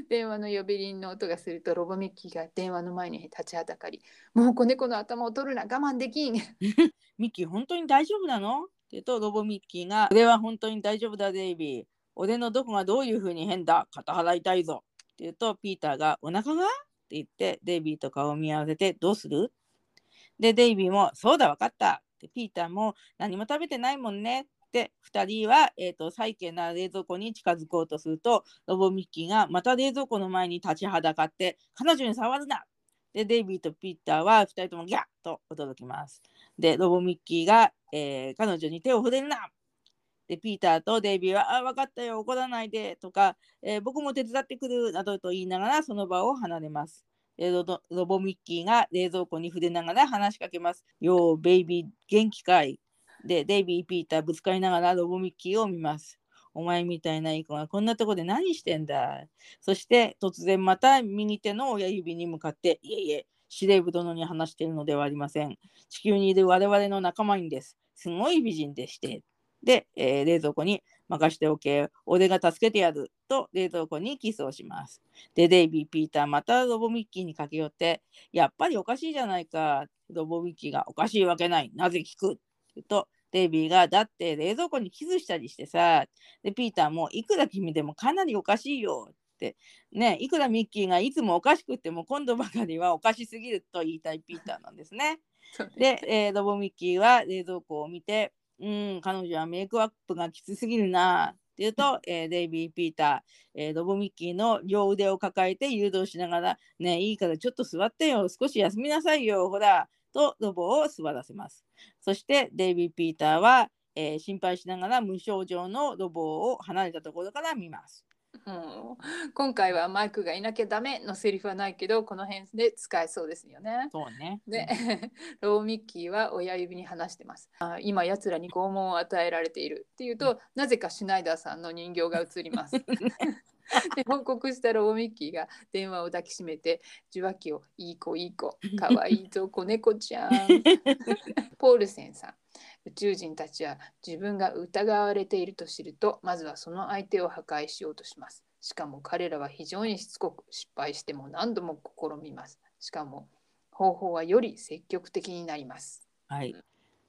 電話の呼び鈴の音がするとロボミッキーが電話の前に立ちはだかり「もう子猫の頭を取るな我慢できん! 」ミッキー本当に大丈夫なの？って言うとロボミッキーが「俺は本当に大丈夫だデイビー。俺のどこがどういうふうに変だ肩払いたいぞ」って言うとピーターが「お腹が?」って言ってデイビーと顔を見合わせて「どうする?」でデイビーも「そうだ分かった」ってピーターも「何も食べてないもんね」って2人は、えー、とサイケな冷蔵庫に近づこうとするとロボミッキーがまた冷蔵庫の前に立ちはだかって「彼女に触るな!」でデイビーとピーターは2人ともギャッと驚きます。でロボミッキーが、えー彼女に手を触れるなでピーターとデイビーは「あ分かったよ怒らないで」とか、えー僕も手伝ってくる」などと言いながらその場を離れます。ロロボミッキーが冷蔵庫に触れながら話しかけます。よう、ベイビー、元気かい？で、デイビー、ピーターぶつかりながらロボミッキーを見ます。お前みたいないい子がこんなとこで何してんだそして突然また右手の親指に向かって、いえいえ、司令部殿に話しているのではありません。地球にいる我々の仲間にです。すごい美人でして。で、えー冷蔵庫に任しておけ。俺が助けてやる。と冷蔵庫にキスをします。で、デイビー、ピーター、またロボミッキーに駆け寄って、やっぱりおかしいじゃないか。ロボミッキーがおかしいわけない。なぜ聞く？って言うと、デイビーが、だって冷蔵庫にキスしたりしてさ。で、ピーターも、いくら君でもかなりおかしいよ。ってね、いくらミッキーがいつもおかしくっても今度ばかりはおかしすぎると言いたいピーターなんですね。で、えーロボミッキーは冷蔵庫を見て、うん、彼女はメイクアップがきつすぎるな。って言うと、えーデイビー・ピーター、えーロボミッキーの両腕を抱えて誘導しながら、ねいいからちょっと座ってよ、少し休みなさいよ、ほら、とロボを座らせます。そしてデイビー・ピーターは、えー心配しながら無症状のロボを離れたところから見ます。うん 今回はマイクがいなきゃダメのセリフはないけどこの辺で使えそうですよね。そうね。で、ローミッキーは親指に話してます。あ今やつらに拷問を与えられているっていうと、なぜかシュナイダーさんの人形が映ります。で報告したロボミッキーが電話を抱きしめて受話器を「いい子いい子かわいいぞ子猫ちゃん」ポールセンさん宇宙人たちは自分が疑われていると知るとまずはその相手を破壊しようとしますしかも彼らは非常にしつこく失敗しても何度も試みますしかも方法はより積極的になりますはい。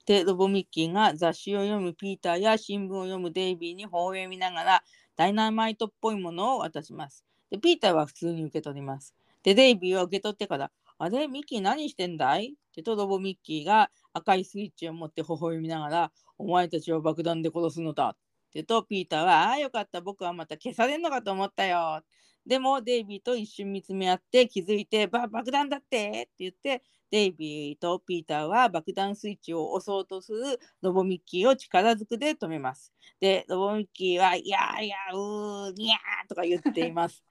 で、ロボミッキーが雑誌を読むピーターや新聞を読むデイビーに微笑みながらダイナマイトっぽいものを渡します。で、ピーターは普通に受け取ります。で、デイビーは受け取ってから、あれ、ミッキー何してんだい？ってとロボミッキーが赤いスイッチを持って微笑みながら、お前たちを爆弾で殺すのだ。って言うとピーターは、ああ、よかった、僕はまた消されるのかと思ったよ。でも、デイビーと一瞬見つめ合って気づいて、ば爆弾だってって言って、デイビーとピーターは爆弾スイッチを押そうとするロボミッキーを力ずくで止めます。で、ロボミッキーは、いやいや、うー、にゃーとか言っています。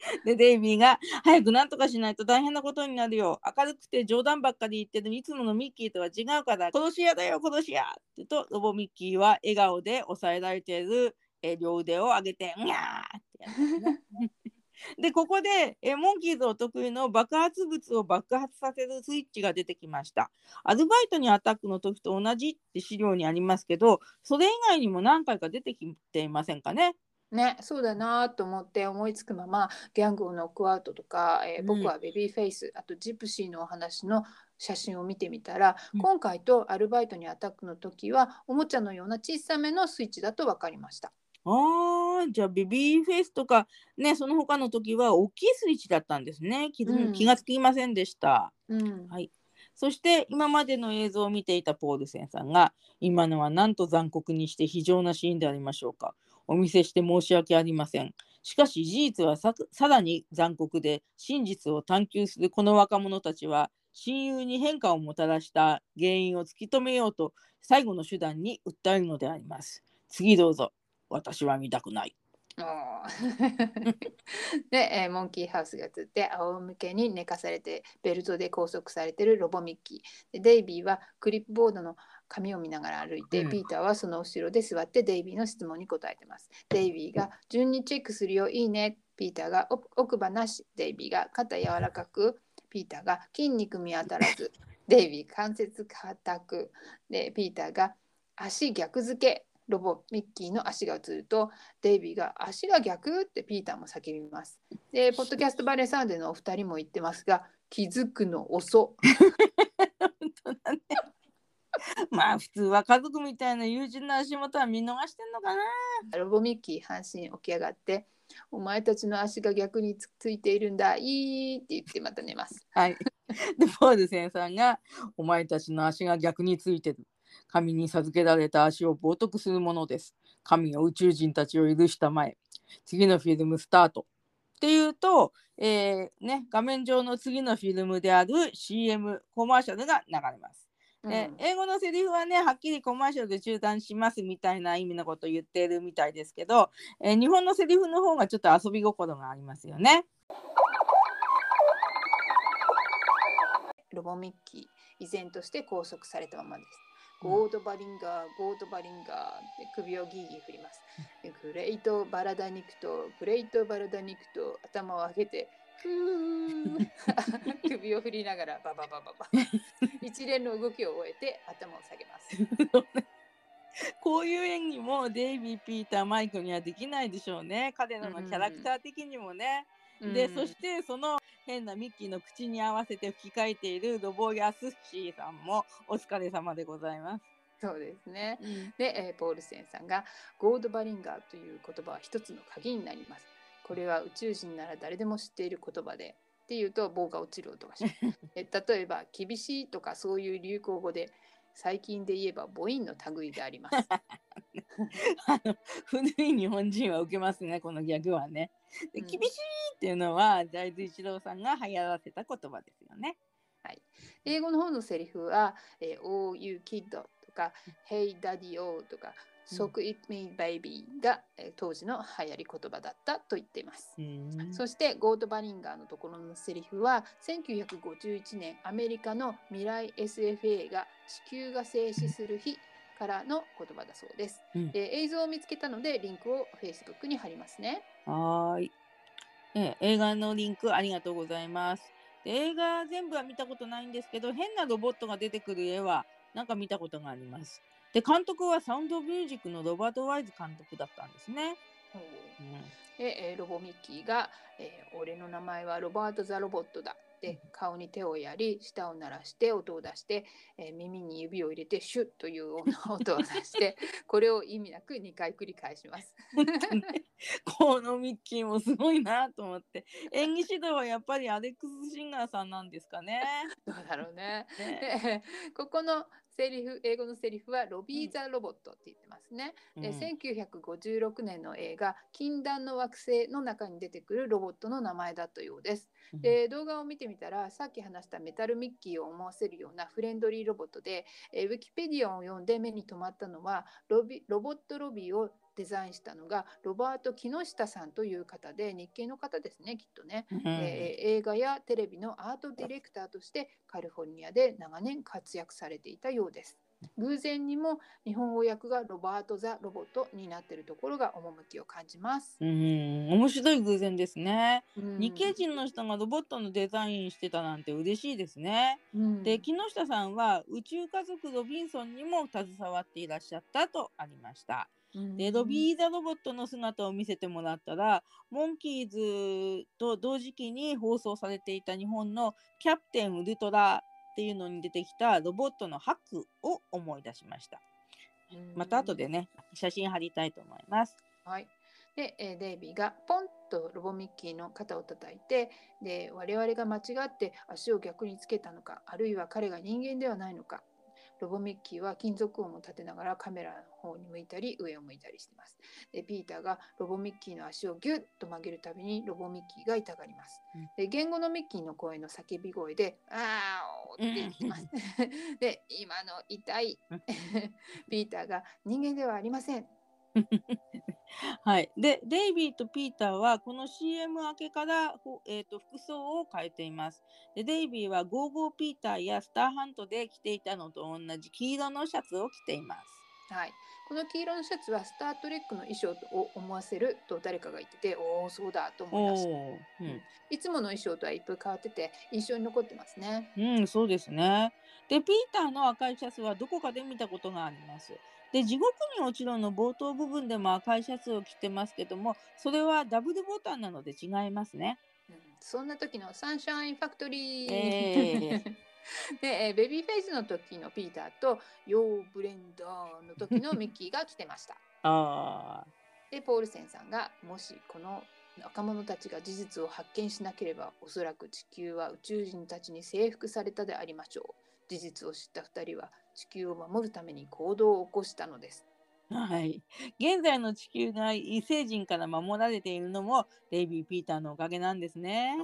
で、デイビーが、早くなんとかしないと大変なことになるよ。明るくて冗談ばっかり言ってるいつものミッキーとは違うから、殺し屋だよ、殺し屋って言うと、ロボミッキーは笑顔で抑えられている、え両腕を上げて、にゃーってやる で。ここでえモンキーズお得意の爆発物を爆発させるスイッチが出てきました。アルバイトにアタックの時と同じって資料にありますけどそれ以外にも何回か出てきていませんかね。ね、そうだなと思って思いつくままギャングをノックアウトとか、えーうん僕はベビーフェイスあとジプシーのお話の写真を見てみたら、うん今回とアルバイトにアタックの時はおもちゃのような小さめのスイッチだと分かりました。ああ、じゃあベビーフェイスとかね、その他の時は大きいスイッチだったんですね。気,、うん気がつきませんでした。うんはい。そして今までの映像を見ていたポールセンさんが今のはなんと残酷にして非常なシーンでありましょうか。お見せして申し訳ありません。しかし事実はささらに残酷で真実を探求するこの若者たちは親友に変化をもたらした原因を突き止めようと最後の手段に訴えるのであります。次どうぞ。私は見たくない。で、えーモンキーハウスが映って仰向けに寝かされてベルトで拘束されてるロボミッキーでデイビーはクリップボードの紙を見ながら歩いて、うん。ピーターはその後ろで座ってデイビーの質問に答えてます。デイビーが順にチェックするよ。いいね。ピーターが奥奥歯なし。デイビーが肩柔らかくピーターが筋肉見当たらず。デイビー関節硬く。でピーターが足逆付け。ロボミッキーの足が映るとデイビーが足が逆ってピーターも叫びます。で、ポッドキャストバレーサウンドのお二人も言ってますが、気づくの遅。まあ普通は家族みたいな友人の足元は見逃してんのかな。ロボミッキー半身起き上がって、お前たちの足が逆につついているんだ、いいって言ってまた寝ます。はい。で、ポールセンさんが、お前たちの足が逆についてる。神に授けられた足を冒涜するものです。神が宇宙人たちを許したまえ。次のフィルムスタート。っていうと、えーね、画面上の次のフィルムである CM コマーシャルが流れます。でうん英語のセリフはねはっきりコマーシャルで中断しますみたいな意味のことを言ってるみたいですけど、えー日本のセリフの方がちょっと遊び心がありますよね。ロボミッキー、依然として拘束されたままです。ゴードバリンガー、ゴードバリンガーって首をギーギー振ります。でグレイトバラダニクト、グレイトバラダニクト、頭を上げて、首を振りながらバババババ。一連の動きを終えて頭を下げます。こういう演技もデイビー、ピーター、マイクにはできないでしょうね。彼らのキャラクター的にもね。で、うんそしてその変なミッキーの口に合わせて吹き替えているロボヤスシーさんもお疲れ様でございます。そうですね。で、えーポールセンさんがゴードバリンガーという言葉は一つの鍵になります。これは宇宙人なら誰でも知っている言葉で。っていうと棒が落ちる音がします。え例えば厳しいとかそういう流行語で最近で言えば母音の類であります。あの古い日本人は受けますね、このギャグはね。でうん厳しいっていうのは財津一郎さんが流行らせた言葉ですよね。英語の方のセリフは、えー、Oh you kid とか Hey daddy o とか Sock it me baby が、えー当時の流行り言葉だったと言っています。うんそしてゴードバリンガーのところのセリフは1951年アメリカの未来 SF 映画「地球が静止する日」からの言葉だそうです。うんで映像を見つけたのでリンクを Facebook に貼りますね。はーい、ええ映画のリンクありがとうございます。で映画全部は見たことないんですけど、変なロボットが出てくる絵はなんか見たことがあります。で、監督はサウンドミュージックのロバート・ワイズ監督だったんですね。うんで、えーロボミッキーが、えー俺の名前はロバート・ザ・ロボットだ」で顔に手をやり舌を鳴らして音を出して、えー耳に指を入れてシュッという音を出して これを意味なく2回繰り返します。このミッキーもすごいなと思って演技指導はやっぱりアレックス・シンガーさんなんですかね。どうだろうね。ねで ここのセリフ英語のセリフはロビー・ザ・ロボットって言ってますね。でうん1956年の映画「禁断の惑星」の中に出てくるロボットの名前だったようです。で動画を見てみたらさっき話したメタルミッキーを思わせるようなフレンドリーロボットで、えーウィキペディアを読んで目に留まったのはロビロボットロビーをデザインしたのがロバート木下さんという方で日系の方ですねきっとね。うんえー映画やテレビのアートディレクターとしてカリフォルニアで長年活躍されていたようです。偶然にも日本語訳がロバート・ザ・ロボットになっているところが趣を感じます。うん面白い偶然ですね。うん日系人の人がロボットのデザインしてたなんて嬉しいですね。うんで木下さんは宇宙家族ロビンソンにも携わっていらっしゃったとありました。でロビー・ザ・ロボットの姿を見せてもらったらモンキーズと同時期に放送されていた日本の「キャプテンウルトラ」っていうのに出てきたロボットのハックを思い出しました。また後でね写真貼りたいと思います。はい。で、えーデイビーがポンとロボミッキーの肩を叩いて、で、我々が間違って足を逆につけたのか、あるいは彼が人間ではないのか。ロボミッキーは金属音を立てながらカメラの方に向いたり上を向いたりしています。で、ピーターがロボミッキーの足をギュッと曲げるたびにロボミッキーが痛がりますうん。で、言語のミッキーの声の叫び声で、あーおーって言ってます。で、今の痛いうん。ピーターが人間ではありません。はい、でデイビーとピーターはこの CM 明けから、ほえー、と服装を変えています。でデイビーはゴーゴーピーターやスターハントで着ていたのと同じ黄色のシャツを着ています。はい、この黄色のシャツはスター・トレックの衣装を思わせると誰かが言ってておおそうだと思いました。おーいつもの衣装とは一風変わってて印象に残ってますね。うん、うん、そうですね。でピーターの赤いシャツはどこかで見たことがありますで地獄に落ちろの冒頭部分でも赤いシャツを着てますけどもそれはダブルボタンなので違いますね。うん。そんな時のサンシャインファクトリー、え で、えーベビーフェイスの時のピーターとヨーブレンダーの時のミッキーが来てました。あでポールセンさんがもしこの若者たちが事実を発見しなければおそらく地球は宇宙人たちに征服されたでありましょう事実を知った2人は地球を守るために行動を起こしたのですはい。現在の地球が異星人から守られているのもデイビー・ピーターのおかげなんですね。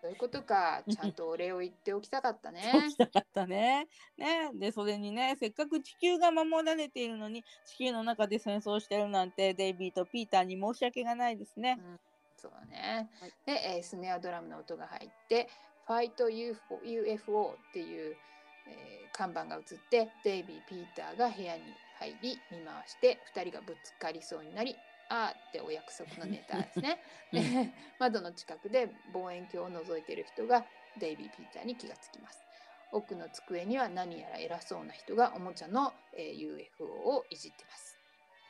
そういうことかちゃんとお礼を言っておきたかったね そうきたかったね。ね。で、それにね、せっかく地球が守られているのに、地球の中で戦争してるなんて、デイビーとピーターに申し訳がないですね。そうだね、はいで、えースネアドラムの音が入って「ファイト UFO, UFO」っていう、えー看板が映ってデイビー・ピーターが部屋に入り見回して2人がぶつかりそうになりあーってお約束のネタですね。で 窓の近くで望遠鏡を覗いている人がデイビー・ピーターに気がつきます。奥の机には何やら偉そうな人がおもちゃの、えー UFO をいじってます。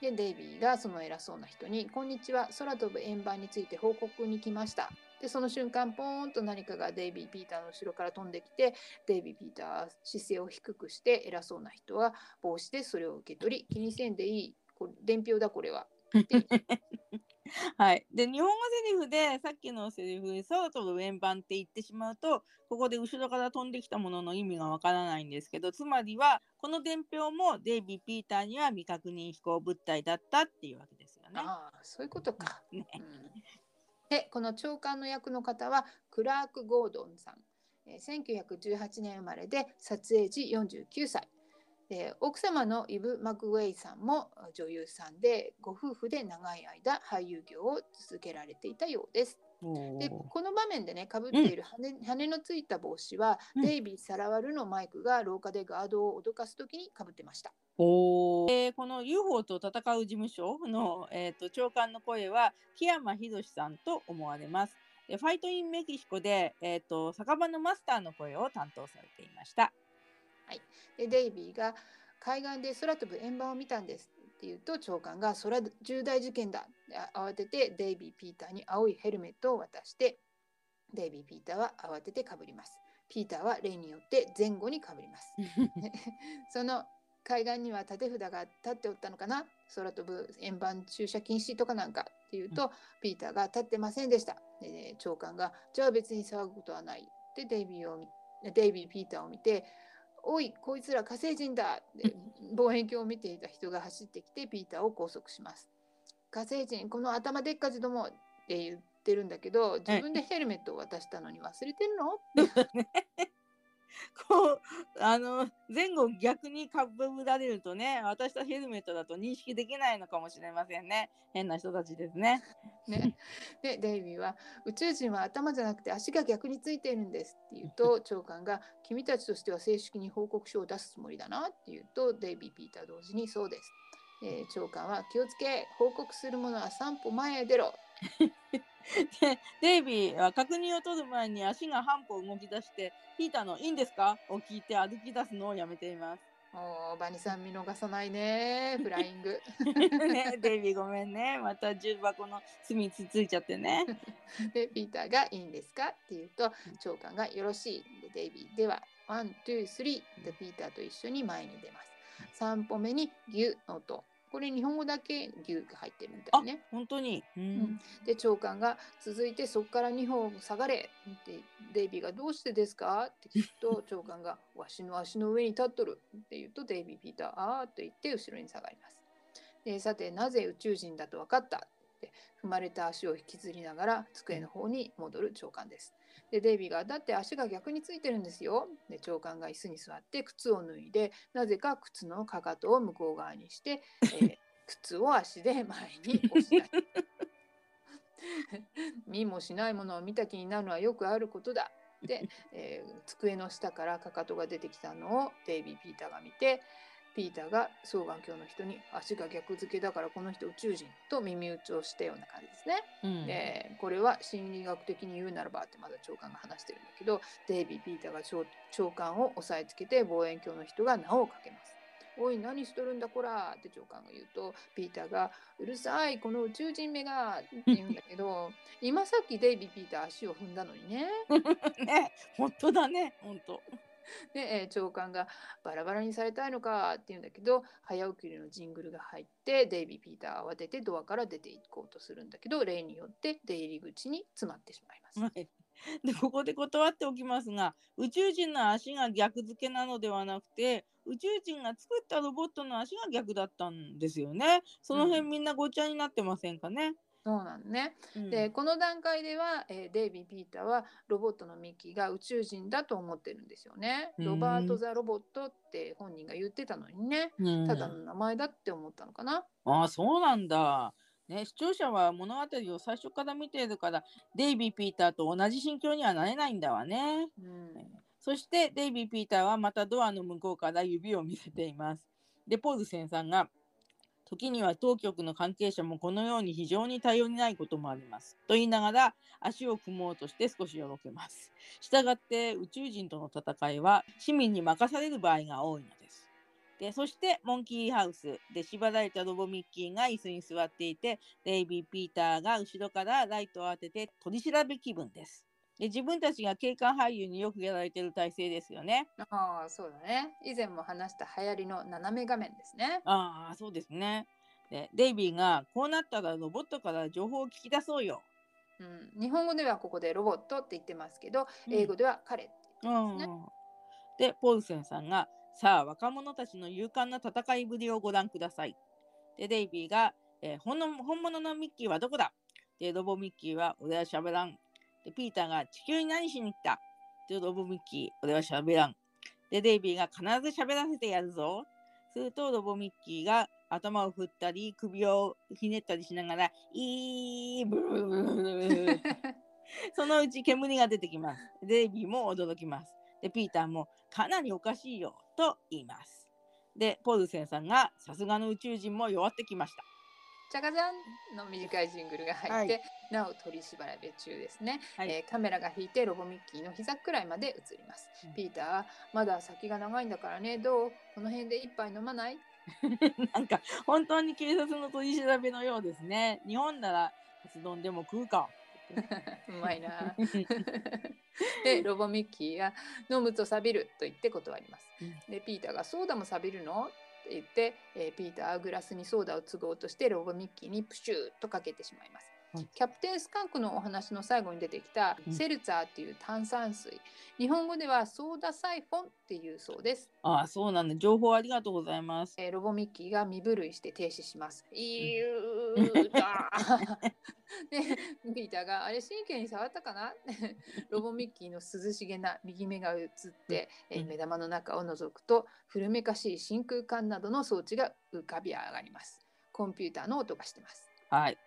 で、デイビーがその偉そうな人に、こんにちは、空飛ぶ円盤について報告に来ました。で、その瞬間、ポーンと何かがデイビー・ピーターの後ろから飛んできて、デイビー・ピーターは姿勢を低くして、偉そうな人は帽子でそれを受け取り、気にせんでいい、これ伝票だ、これは。はい。で、日本語セリフで、さっきのセリフで、空飛ぶ円盤って言ってしまうと、ここで後ろから飛んできたものの意味がわからないんですけど、つまりは、この伝票もデイビー・ピーターには未確認飛行物体だったっていうわけですよね。ああ、そういうことか。ねうんでこの長官の役の方はクラーク・ゴードンさん、1918年生まれで撮影時49歳で奥様のイブ・マクウェイさんも女優さんでご夫婦で長い間俳優業を続けられていたようです。でこの場面でねかぶっている羽,、羽のついた帽子は、うんデイビー・サラワルのマイクが廊下でガードを脅かす時にかぶってました。おーえーこの UFO と戦う事務所の、えー、と長官の声は木山博さんと思われます。でファイトインメキシコで、えー、と酒場のマスターの声を担当されていました。でデイビーが海岸で空飛ぶ円盤を見たんですって言うと長官がそれは重大事件だ。慌ててデイビー・ピーターに青いヘルメットを渡してデイビー・ピーターは慌ててかぶります。ピーターは例によって前後にかぶります。その海岸には立て札が立っておったのかな？空飛ぶ円盤駐車禁止とかなんかっていうと、ピーターが立ってませんでした。でね長官がじゃあ別に騒ぐことはない。ってデイビーを見デイビー・ピーターを見ておいこいつら火星人だ。で望遠鏡を見ていた人が走ってきてピーターを拘束します。火星人この頭でっかちどもって言ってるんだけど自分でヘルメットを渡したのに忘れてるの？こうあの前後逆にかぶられるとね渡したヘルメットだと認識できないのかもしれませんね。変な人たちですね。ね、でデイビーは「宇宙人は頭じゃなくて足が逆についているんです」って言うと 長官が「君たちとしては正式に報告書を出すつもりだな」って言うとデイビー・ピーター同時に「そうです」えー長官は「気をつけ報告するものは3歩前へ出ろ」でデイビーは確認を取る前に足が半歩動き出してピーターの「いいんですか?」を聞いて歩き出すのをやめています。おーバニさん見逃さないねフライング ね、デイビーごめんねまた重箱の隅つついちゃってね。でピーターが「いいんですか?」って言うと長官が「よろしい」でデイビーでは「 one, two, three」でピーターと一緒に前に出ます3歩目にギュの音これ日本語だけ牛が入ってるみたいね。本当に。ううんん、で長官が続いてそこから2歩下がれってデイビーがどうしてですかって聞くと長官がわしの足の上に立っとるって言うとデイビー・ピーターあーと言って後ろに下がります。でさてなぜ宇宙人だと分かったって踏まれた足を引きずりながら机の方に戻る長官です。でデイビーが「だって足が逆についてるんですよ」で長官が椅子に座って靴を脱いでなぜか靴のかかとを向こう側にして、えー 靴を足で前に押し出す。見もしないものを見た気になるのはよくあることだ。で、えー机の下からかかとが出てきたのをデイビー・ピーターが見てピーターが双眼鏡の人に足が逆付けだからこの人宇宙人と耳打ちをしたような感じですね。うんでこれは心理学的に言うならばってまだ長官が話してるんだけどデイビー・ピーターが長長官を押さえつけて望遠鏡の人が名をかけます。おい何しとるんだこらって長官が言うとピーターが「うるさいこの宇宙人めが」って言うんだけど 今さっきデイビー・ピーター足を踏んだのにね。ね、本当だね、本当。で、えー長官が「バラバラにされたいのか」って言うんだけど早送りのジングルが入ってデイビー・ピーターは慌ててドアから出ていこうとするんだけど例によって出入り口に詰まってしまいます。は いでここで断っておきますが宇宙人の足が逆付けなのではなくて宇宙人が作ったロボットの足が逆だったんですよね。その辺うんみんなごちゃになってませんかね？そうなんね。うんでこの段階では、えーデイビー・ピーターはロボットのミッキーが宇宙人だと思ってるんですよね。うんロバート・ザ・ロボットって本人が言ってたのにねうんただの名前だって思ったのかな。ああそうなんだ。ね、視聴者は物語を最初から見ているからデイビー・ピーターと同じ心境にはなれないんだわね。うんそしてデイビー・ピーターはまたドアの向こうから指を見せています。で、ポールセンさんが、時には当局の関係者もこのように非常に頼りないこともあります。と言いながら足を組もうとして少しよろけます。したがって宇宙人との戦いは市民に任される場合が多いのです。でそしてモンキーハウスで縛られたロボミッキーが椅子に座っていてデイビー・ピーターが後ろからライトを当てて取り調べ気分です。で自分たちが警官俳優によくやられてる体制ですよね。ああそうだね。以前も話した流行りの斜め画面ですね。ああ、そうですね。で、デイビーがこうなったらロボットから情報を聞き出そうよ。うん、日本語ではここでロボットって言ってますけど、うん英語では彼って言ってうんますね。で、ポールセンさんが、さあ、若者たちの勇敢な戦いぶりをご覧ください。で、デイビーが、えー本の本物のミッキーはどこだ？で、ロボミッキーは、俺は喋らん。で、ピーターが、地球に何しに来た？で、ロボミッキー、俺は喋らん。で、デイビーが、必ず喋らせてやるぞ。すると、ロボミッキーが、頭を振ったり、首をひねったりしながら、いー、ブルブルブル そのうち煙が出てきます。デイビーも驚きます。で、ピーターもかなりおかしいよと言います。で、ポールセンさんがさすがの宇宙人も弱ってきました。チャカジャンの短いジングルが入って、なお取り調べ中ですね、はい。えーカメラが引いてロボミッキーの膝くらいまで映ります、うん。ピーターはまだ先が長いんだからね。どう？この辺で一杯飲まない？なんか本当に警察の取り調べのようですね。日本ならカツ丼でも食うか。うまいな。でロボミッキーが飲むと錆びると言って断ります、うん。でピーターがソーダも錆びるの？って言って、えーピーターはグラスにソーダを継ごうとしてロボミッキーにプシューッとかけてしまいます、はいキャプテンスカンクのお話の最後に出てきたうんセルツァーっていう炭酸水、日本語ではソーダサイフォンっていうそうです、ああ、そうなんだ。情報ありがとうございます。えーロボミッキーが身震いして停止します。いゆーだで、ピーターがあれ神経に触ったかな？ロボミッキーの涼しげな右目が映って、えーうん目玉の中を覗くと古めかしい真空管などの装置が浮かび上がります。コンピューターの音がしてます。はい。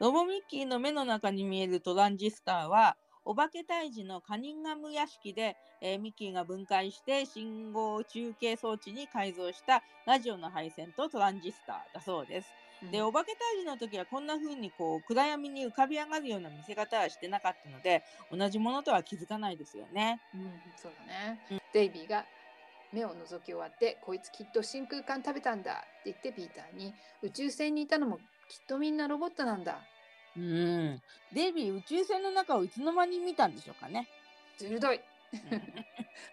ロボミッキーの目の中に見えるトランジスターは、お化け退治のカニンガム屋敷で、えーミッキーが分解して信号中継装置に改造したラジオの配線とトランジスターだそうです。で、お化け退治の時はこんな風にこう暗闇に浮かび上がるような見せ方はしてなかったので、同じものとは気づかないですよね。うん、そうだね、デイビーが目を覗き終わってこいつきっと真空管食べたんだって言ってピーターに宇宙船にいたのもきっとみんなロボットなんだうん。デイビー宇宙船の中をいつの間に見たんでしょうかね。鋭い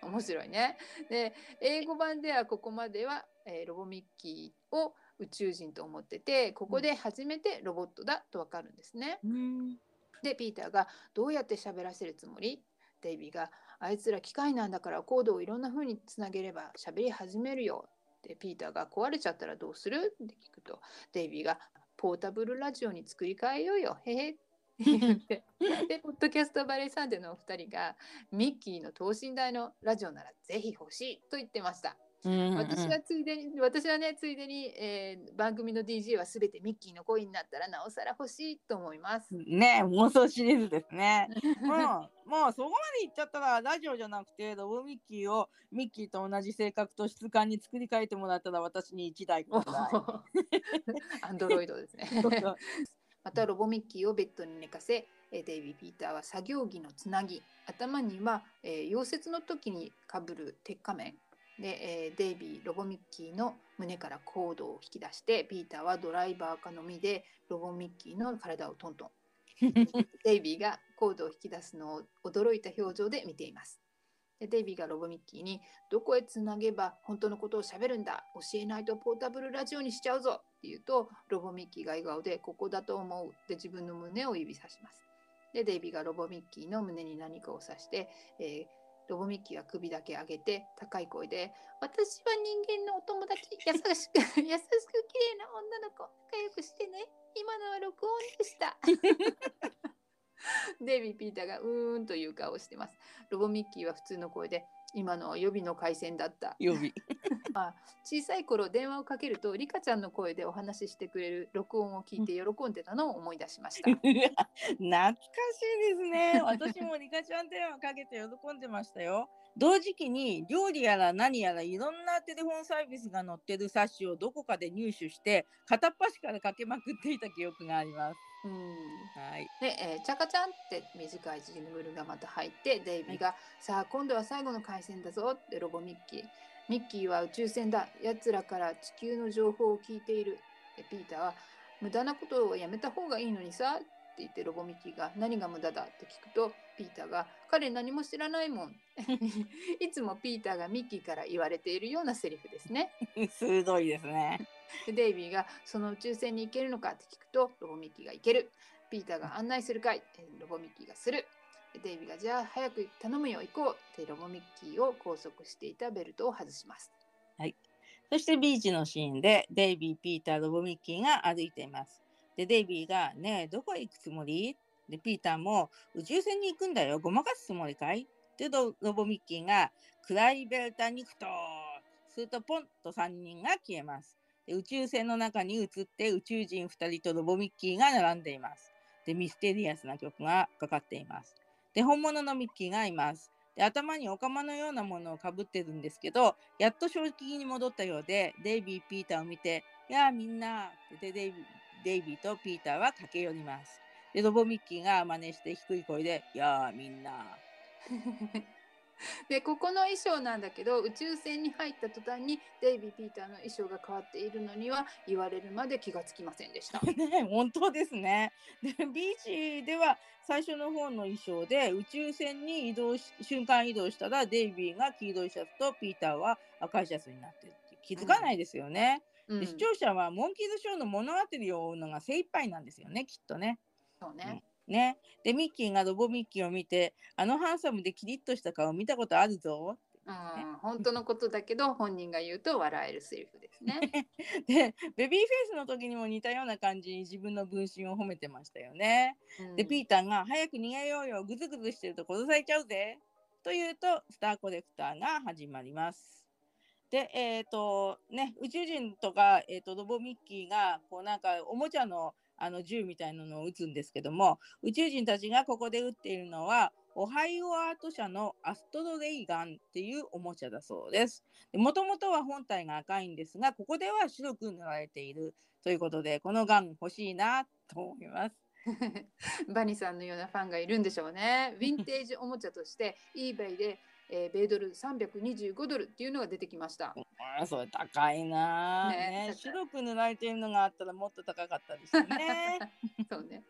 面白いね。で英語版ではここまでは、えーロボミッキーを宇宙人と思っててここで初めてロボットだと分かるんですね。うんでピーターが「どうやって喋らせるつもり?」デイビーが「あいつら機械なんだからコードをいろんな風につなげれば喋り始めるよ」でピーターが「壊れちゃったらどうする?」って聞くとデイビーが「ポータブルラジオに作り変えようよへへ」でポッドキャストバレーサンデーのお二人がミッキーの等身大のラジオならぜひ欲しいと言ってました。うん私はついでに私はねついでに、えー番組の DJ はすべてミッキーの声になったらなおさら欲しいと思います。ね妄想シリーズですね。もう もうそこまで言っちゃったらラジオじゃなくてロボミッキーをミッキーと同じ性格と質感に作り変えてもらったら私に1台くださアンドロイドですね。い。またロボミッキーをベッドに寝かせ、えーデイビー・ピーターは作業着のつなぎ頭には、えー溶接の時にかぶる鉄仮面で、えーデイビーロボミッキーの胸からコードを引き出してピーターはドライバーかのみでロボミッキーの体をトントン デイビーがコードを引き出すのを驚いた表情で見ています。でデイビーがロボミッキーに「どこへつなげば本当のことをしゃべるんだ教えないとポータブルラジオにしちゃうぞ」って言うとロボミッキーが笑顔で「ここだと思う」で自分の胸を指さします。でデイビーがロボミッキーの胸に何かを指して、えーロボミッキーは首だけ上げて高い声で「私は人間のお友達優しく 優しく綺麗な女の子仲良くしてね今のは録音でした」デイビー・ピーターがうーんという顔をしてます。ロボミッキーは普通の声で、今のは予備の回線だった。予備。小さい頃電話をかけると、リカちゃんの声でお話ししてくれる録音を聞いて喜んでたのを思い出しました。懐かしいですね。私もリカちゃん電話かけて喜んでましたよ。同時期に料理やら何やらいろんなテレフォンサービスが載ってる冊子をどこかで入手して片っ端からかけまくっていた記憶があります。うんはい。で、えーチャカちゃんって短いジングルがまた入って、デイビーが、さあ今度は最後の回線だぞってロボミッキー。ミッキーは宇宙船だ。奴らから地球の情報を聞いている。でピーターは、無駄なことをやめた方がいいのにさ。って言ってロボミッキーが何が無駄だって聞くとピーターが彼何も知らないもん いつもピーターがミッキーから言われているようなセリフですね 鋭いですね。でデイビーがその宇宙船に行けるのかって聞くとロボミッキーが行ける。ピーターが案内するかいロボミッキーがする。デイビーがじゃあ早く頼むよ行こうってロボミッキーを拘束していたベルトを外します。はいそしてビーチのシーンでデイビー、ピーター、ロボミッキーが歩いています。で、デイビーが、ねえ、どこへ行くつもり？で、ピーターも、宇宙船に行くんだよ。ごまかすつもりかい？で、ロロボミッキーが、暗いベルタに行くと、するとポンと3人が消えます。で宇宙船の中に移って宇宙人2人とロボミッキーが並んでいます。で、ミステリアスな曲がかかっています。で、本物のミッキーがいます。で、頭にお釜のようなものをかぶってるんですけど、やっと正気に戻ったようで、デイビー、ピーターを見て、やあみんなでデイビーデイビーとピーターは駆け寄ります。で、ロボミッキーが真似して低い声で、やあみんな。でここの衣装なんだけど宇宙船に入った途端にデイビー・ピーターの衣装が変わっているのには言われるまで気がつきませんでした。ね、本当ですね。で、ビーチでは最初の方の衣装で宇宙船に移動し、瞬間移動したらデイビーが黄色いシャツとピーターは赤いシャツになってるって気づかないですよね。うんで視聴者はモンキーズショーの物語を追うのが精一杯なんですよね、きっとね。そうね。ね。で、ミッキーがロボミッキーを見て、あのハンサムでキリッとした顔見たことあるぞ。うん、本当のことだけど 本人が言うと笑えるセリフですね。で、ベビーフェイスの時にも似たような感じに自分の分身を褒めてましたよね。で、ピーターが早く逃げようよ、ぐずぐずしてると殺されちゃうぜ。と言うと、スターコレクターが始まります。で、えっ、と、ね、宇宙人とか、えっ、と、ロボミッキーが、こうなんか、おもちゃの、あの銃みたいなのを撃つんですけども、宇宙人たちがここで撃っているのは、オハイオアート社のアストロレイガンっていうおもちゃだそうです。もともとは本体が赤いんですが、ここでは白く塗られているということで、このガン欲しいなと思います。バニさんのようなファンがいるんでしょうね。ヴィンテージおもちゃとして eBay で、えー米ドル325ドルっていうのが出てきました。あーそれ高いなあねね白く塗られているのがあったらもっと高かったですよね。そうね。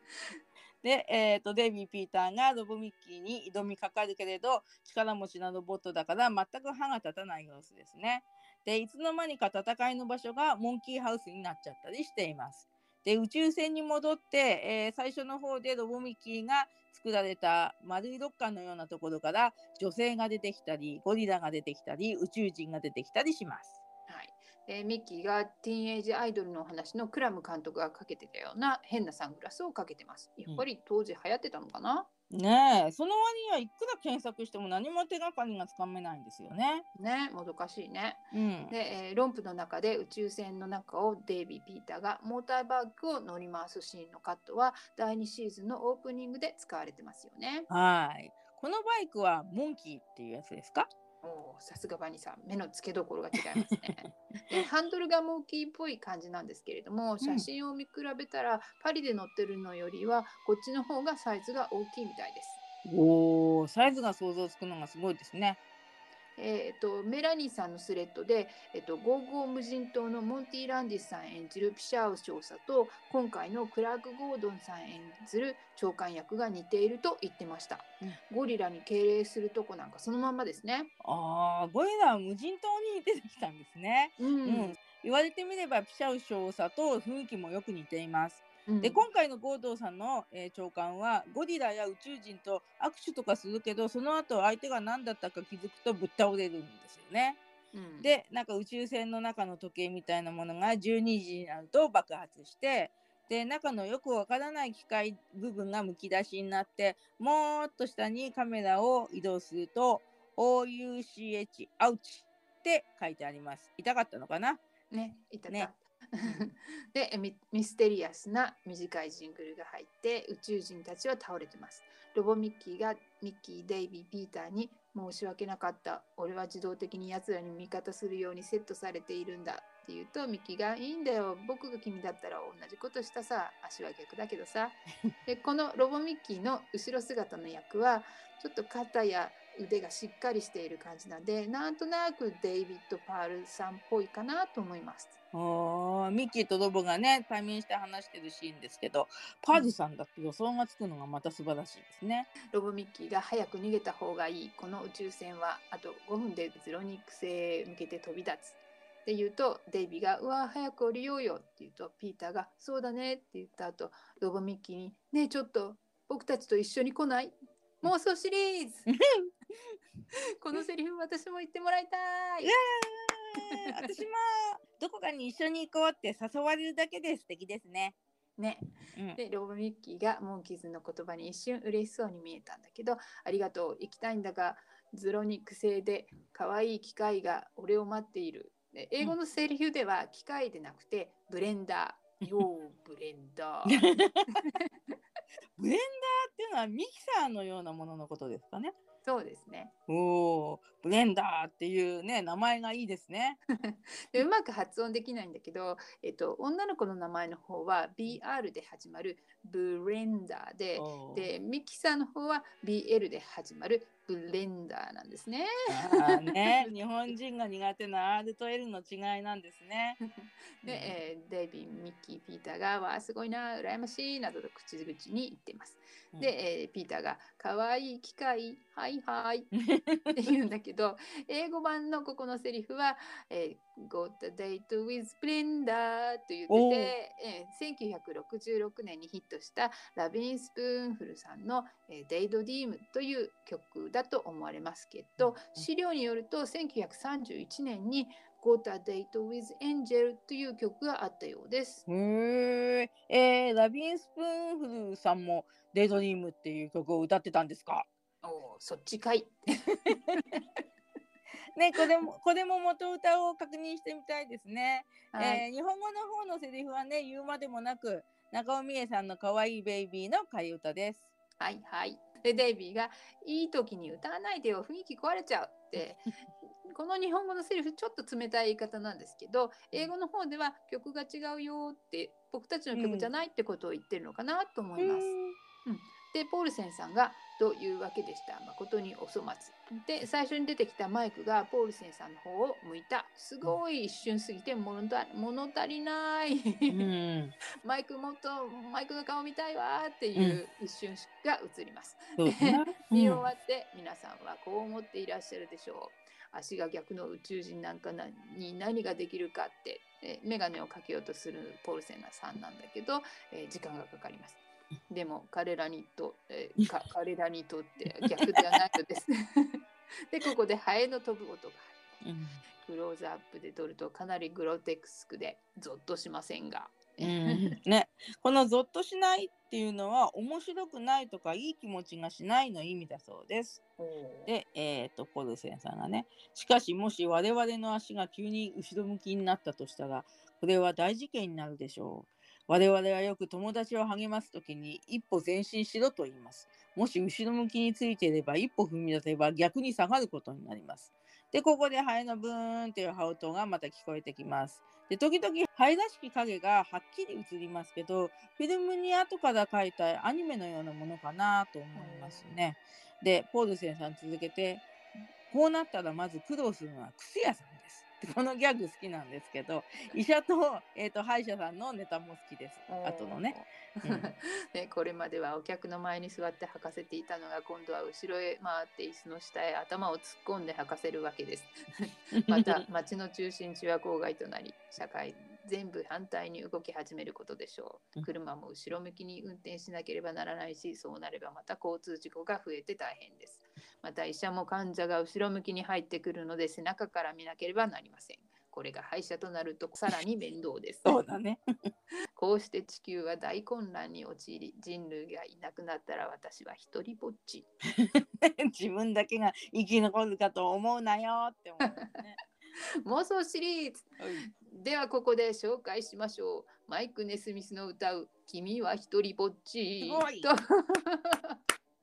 で、えー、とデイビー・ピーターがロボミッキーに挑みかかるけれど力持ちなロボットだから全く歯が立たない様子ですね。でいつの間にか戦いの場所がモンキーハウスになっちゃったりしています。で宇宙船に戻って、えー最初の方でロボミッキーが作られた丸いロッカーのようなところから女性が出てきたりゴリラが出てきたり宇宙人が出てきたりします。はいえーミッキーがティーンエイジアイドルのお話のクラム監督がかけてたような変なサングラスをかけてます。やっぱり当時流行ってたのかな、ねえその割にはいくら検索しても何も手がかりがつかめないんですよね。ねもどかしいね。うん、で、えーロンプの中で宇宙船の中をデイビー・ピーターがモーターバッグを乗り回すシーンのカットは第2シーズンのオープニングで使われてますよね。はいこのバイクはモンキーっていうやつですか？おーさすがバニーさん目の付けどころが違いますね でハンドルがモーキーっぽい感じなんですけれども写真を見比べたら、パリで乗ってるのよりはこっちの方がサイズが大きいみたいです。おーサイズが想像つくのがすごいですね。えー、とメラニーさんのスレッドで、えっとゴーゴー無人島のモンティ・ランディスさん演じるピシャウス少佐と今回のクラーク・ゴードンさん演ずる長官役が似ていると言ってました、ゴリラに敬礼するとこなんかそのまんまですね。ああゴリラは無人島に出てきたんですね。うんうん、言われてみればピシャウ少佐と雰囲気もよく似ています。うんで今回のゴードーさんの、えー長官はゴリラや宇宙人と握手とかするけどその後相手が何だったか気づくとぶっ倒れるんですよね。うんでなんか宇宙船の中の時計みたいなものが12時になると爆発してで中のよくわからない機械部分がむき出しになってもーっと下にカメラを移動すると OUCH アウチって書いてあります。痛かったのかな？ね、いたた。ね でミ、ミステリアスな短いジングルが入って宇宙人たちは倒れてます。ロボミッキーがミッキー、デイビー、ピーターに申し訳なかった。俺は自動的に奴らに味方するようにセットされているんだって言うとミッキーがいいんだよ。僕が君だったら同じことしたさ。足は逆だけどさ。で、このロボミッキーの後ろ姿の役はちょっと肩や腕がしっかりしている感じなんで、なんとなくデイビッド・パールさんっぽいかなと思います。おーミッキーとロボがね対面して話してるシーンですけどパールさんだって予想がつくのがまた素晴らしいですね。ロボミッキーが早く逃げた方がいい。この宇宙船はあと5分でゼロニック星へ向けて飛び立つ。って言うとデイビーが「うわ早く降りようよ」って言うとピーターが「そうだね」って言った後ロボミッキーに「ねえちょっと僕たちと一緒に来ない?」妄想シリーズ このセリフ私も言ってもらいたい。私も。どこかに一緒に行こうって誘われるだけで素敵ですね。ね。うん、でロボミッキーがモンキーズの言葉に一瞬嬉しそうに見えたんだけど「ありがとう行きたいんだがズロニック製で可愛い機械が俺を待っている」で英語のセリフでは機械でなくてブレンダー「よーブレンダー」ブレンダーっていうのはミキサーのようなもののことですかね。そうですね。おお、レンダーっていうね名前がいいですね。でうまく発音できないんだけど、えっと、女の子の名前の方は BR で始まるブレンダーででミキサーの方は BL で始まるブレンダーなんですね。ね 日本人が苦手な R と L の違いなんですね。で、えーデイビー、ミッキー、ピーターが、わあ、すごいな、羨ましいなどと口々に言っています。うんで、えーピーターが、かわいい機械、はいはいって言うんだけど、英語版のここのセリフは、えー Got a date with Brenda と言ってて、えー1966年にヒットしたラビン・スプーンフルさんの、えー、デイドリームという曲だと思われますけど、資料によると1931年に Got a Date with Angel という曲があったようです。へー。えー、ラビン・スプーンフルさんも「デイドリーム」っていう曲を歌ってたんですか？おお、そっちかい。ねこれもこれも元歌を確認してみたいですね。はいえー日本語の方のセリフはね言うまでもなく中尾美恵さんの可愛いベイビーの仮歌です。はいはい。で、デイビーが、いい時に歌わないでよ、雰囲気壊れちゃうって。この日本語のセリフちょっと冷たい言い方なんですけど英語の方では曲が違うよって僕たちの曲じゃないってことを言ってるのかなと思います。でポールセンさんが「というわけでした？誠にお粗末」で最初に出てきたマイクがポールセンさんの方を向いたすごい一瞬すぎて物足りないうん、マイクもっとマイクの顔見たいわーっていう一瞬が映ります。そうですね。見終わって皆さんはこう思っていらっしゃるでしょう。足が逆の宇宙人なんかなに何ができるかって、えー、眼鏡をかけようとするポールセンさんなんだけど、えー時間がかかります。でも彼らにと、えー か彼らにとって逆ではないのです。でここでハエの飛ぶ音が入るうんクローズアップで撮るとかなりグロテクスクでゾッとしませんが。うんね、このゾッとしないっていうのは面白くないとかいい気持ちがしないの意味だそうです。で、えー、とポルセンさんがねしかしもし我々の足が急に後ろ向きになったとしたらこれは大事件になるでしょう。我々はよく友達を励ますときに一歩前進しろと言います。もし後ろ向きについていれば一歩踏み出せば逆に下がることになります。で、ここでハエのブーンという羽音がまた聞こえてきます。で、時々ハエらしき影がはっきり映りますけど、フィルムに後から描いたアニメのようなものかなと思いますね。で、ポールセンさん続けて、こうなったらまず苦労するのは薬屋さんです。でこのギャグ好きなんですけど、医者と,、えー、と歯医者さんのネタも好きです。あとのね。うん ね、これまではお客の前に座って履かせていたのが今度は後ろへ回って椅子の下へ頭を突っ込んで履かせるわけです。また 町の中心地は郊外となり社会全部反対に動き始めることでしょううん車も後ろ向きに運転しなければならないしそうなればまた交通事故が増えて大変ですまた医者も患者が後ろ向きに入ってくるので背中から見なければなりません。これが歯医者となるとさらに面倒です。そうだね。こうして地球は大混乱に陥り人類がいなくなったら私は一人ぼっち。自分だけが生き残るかと思うなよって思う、ね。妄想シリーズ。ではここで紹介しましょう。マイク・ネスミスの歌う「君は一人ぼっち」と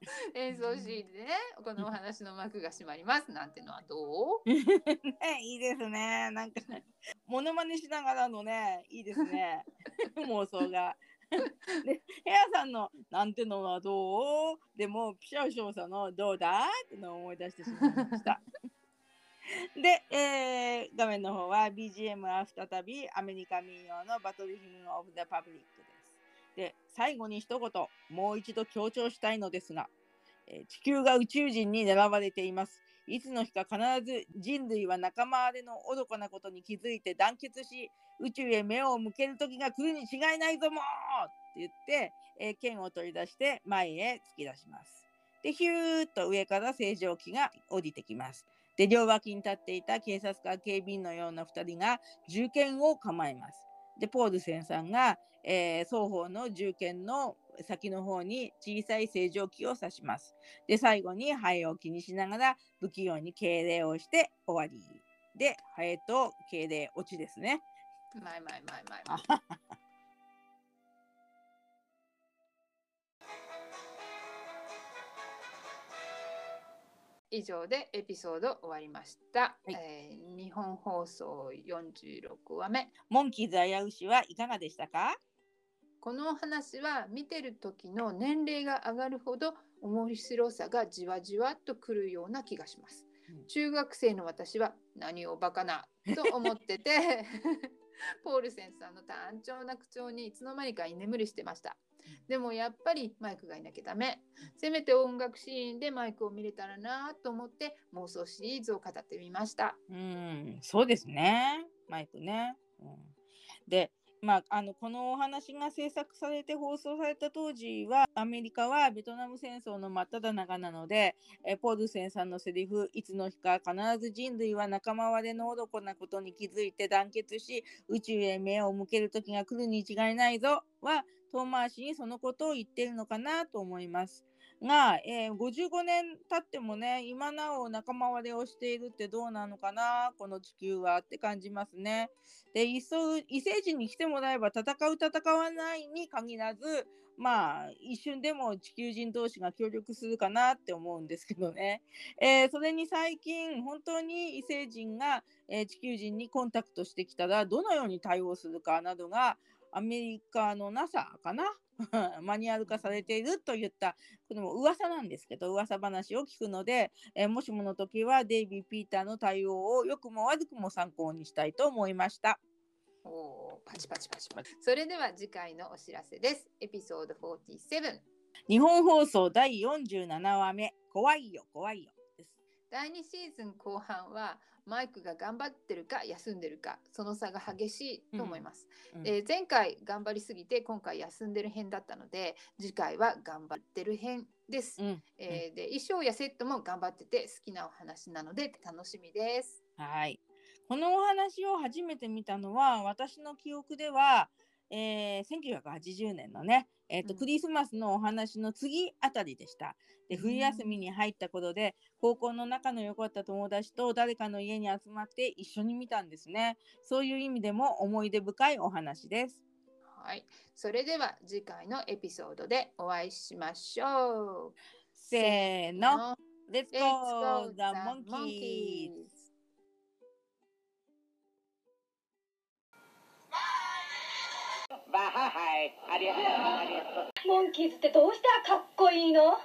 演奏シーンでねこのお話の幕が閉まりますなんてのはどう？ね、いいですね。なんか、モノマネしながらのね、いいですね。妄想が。で、ヘアさんのなんてのはどう？でも、ピシャウ少佐のどうだ？ってのを思い出してしまいました。で、えー画面の方は BGM は再びアメリカ民謡のバトルヒムオブ・ザ・パブリックで。最後に一言、もう一度強調したいのですが、えー地球が宇宙人に狙われています。いつの日か必ず人類は仲間割れの愚かなことに気づいて団結し、宇宙へ目を向ける時が来るに違いないぞもーって言って、えー剣を取り出して前へ突き出します。で、ヒューッと上から正常機が降りてきます。で、両脇に立っていた警察官警備員のような2人が銃剣を構えます。で、ポールセンさんが、えー双方の銃剣の先の方に小さい正常機を指します。で、最後にハエを気にしながら不器用に敬礼をして終わり。で、ハエと敬礼落ちですね。まいまいまいまいあ 以上でエピソード終わりました、いえー日本放送46話目モンキーズ危うしはいかがでしたか？このお話は見てる時の年齢が上がるほど面白さがじわじわっとくるような気がしますうん。中学生の私は何をバカなと思ってて ポールセンさんの単調な口調にいつの間にか居眠りしてました。でもやっぱりマイクがいなきゃダメ。せめて音楽シーンでマイクを見れたらなと思って妄想シリーズを語ってみました。うん、そうですね。マイクね。うん、で、まあ、あのこのお話が制作されて放送された当時はアメリカはベトナム戦争の真っ只中なのでえポールセンさんのセリフ「いつの日か必ず人類は仲間割れの愚かなことに気づいて団結し宇宙へ目を向ける時が来るに違いないぞ」は遠回しにそのことを言っているのかなと思います。が、えー55年経ってもね今なお仲間割れをしているってどうなのかなこの地球はって感じますね。でいっそ異星人に来てもらえば戦う戦わないに限らずまあ一瞬でも地球人同士が協力するかなって思うんですけどね。えーそれに最近本当に異星人が、えー地球人にコンタクトしてきたらどのように対応するかなどがアメリカの NASA かな？マニュアル化されているといったこれも噂なんですけど噂話を聞くので、えーもしもの時はデイビー・ピーターの対応を良くも悪くも参考にしたいと思いました。おーパチパチパチパチ。それでは次回のお知らせです。エピソード47。日本放送第47話目「怖いよ怖いよ」。第2シーズン後半はマイクが頑張ってるか休んでるかその差が激しいと思います、うん。えー前回頑張りすぎて今回休んでる編だったので次回は頑張ってる編です、うん。えーで衣装やセットも頑張ってて好きなお話なので楽しみです。はい。このお話を初めて見たのは、私の記憶では、えー1980年のね、えーとうんクリスマスのお話の次あたりでした。で、冬休みに入ったことで、高校の仲の良かった友達と誰かの家に集まって一緒に見たんですね。そういう意味でも思い出深いお話です。はいそれでは次回のエピソードでお会いしましょうせーの、Let's Let's go the monkeys! はい、ありがとう、ありがとう。モンキーズってどうしたらかっこいいの？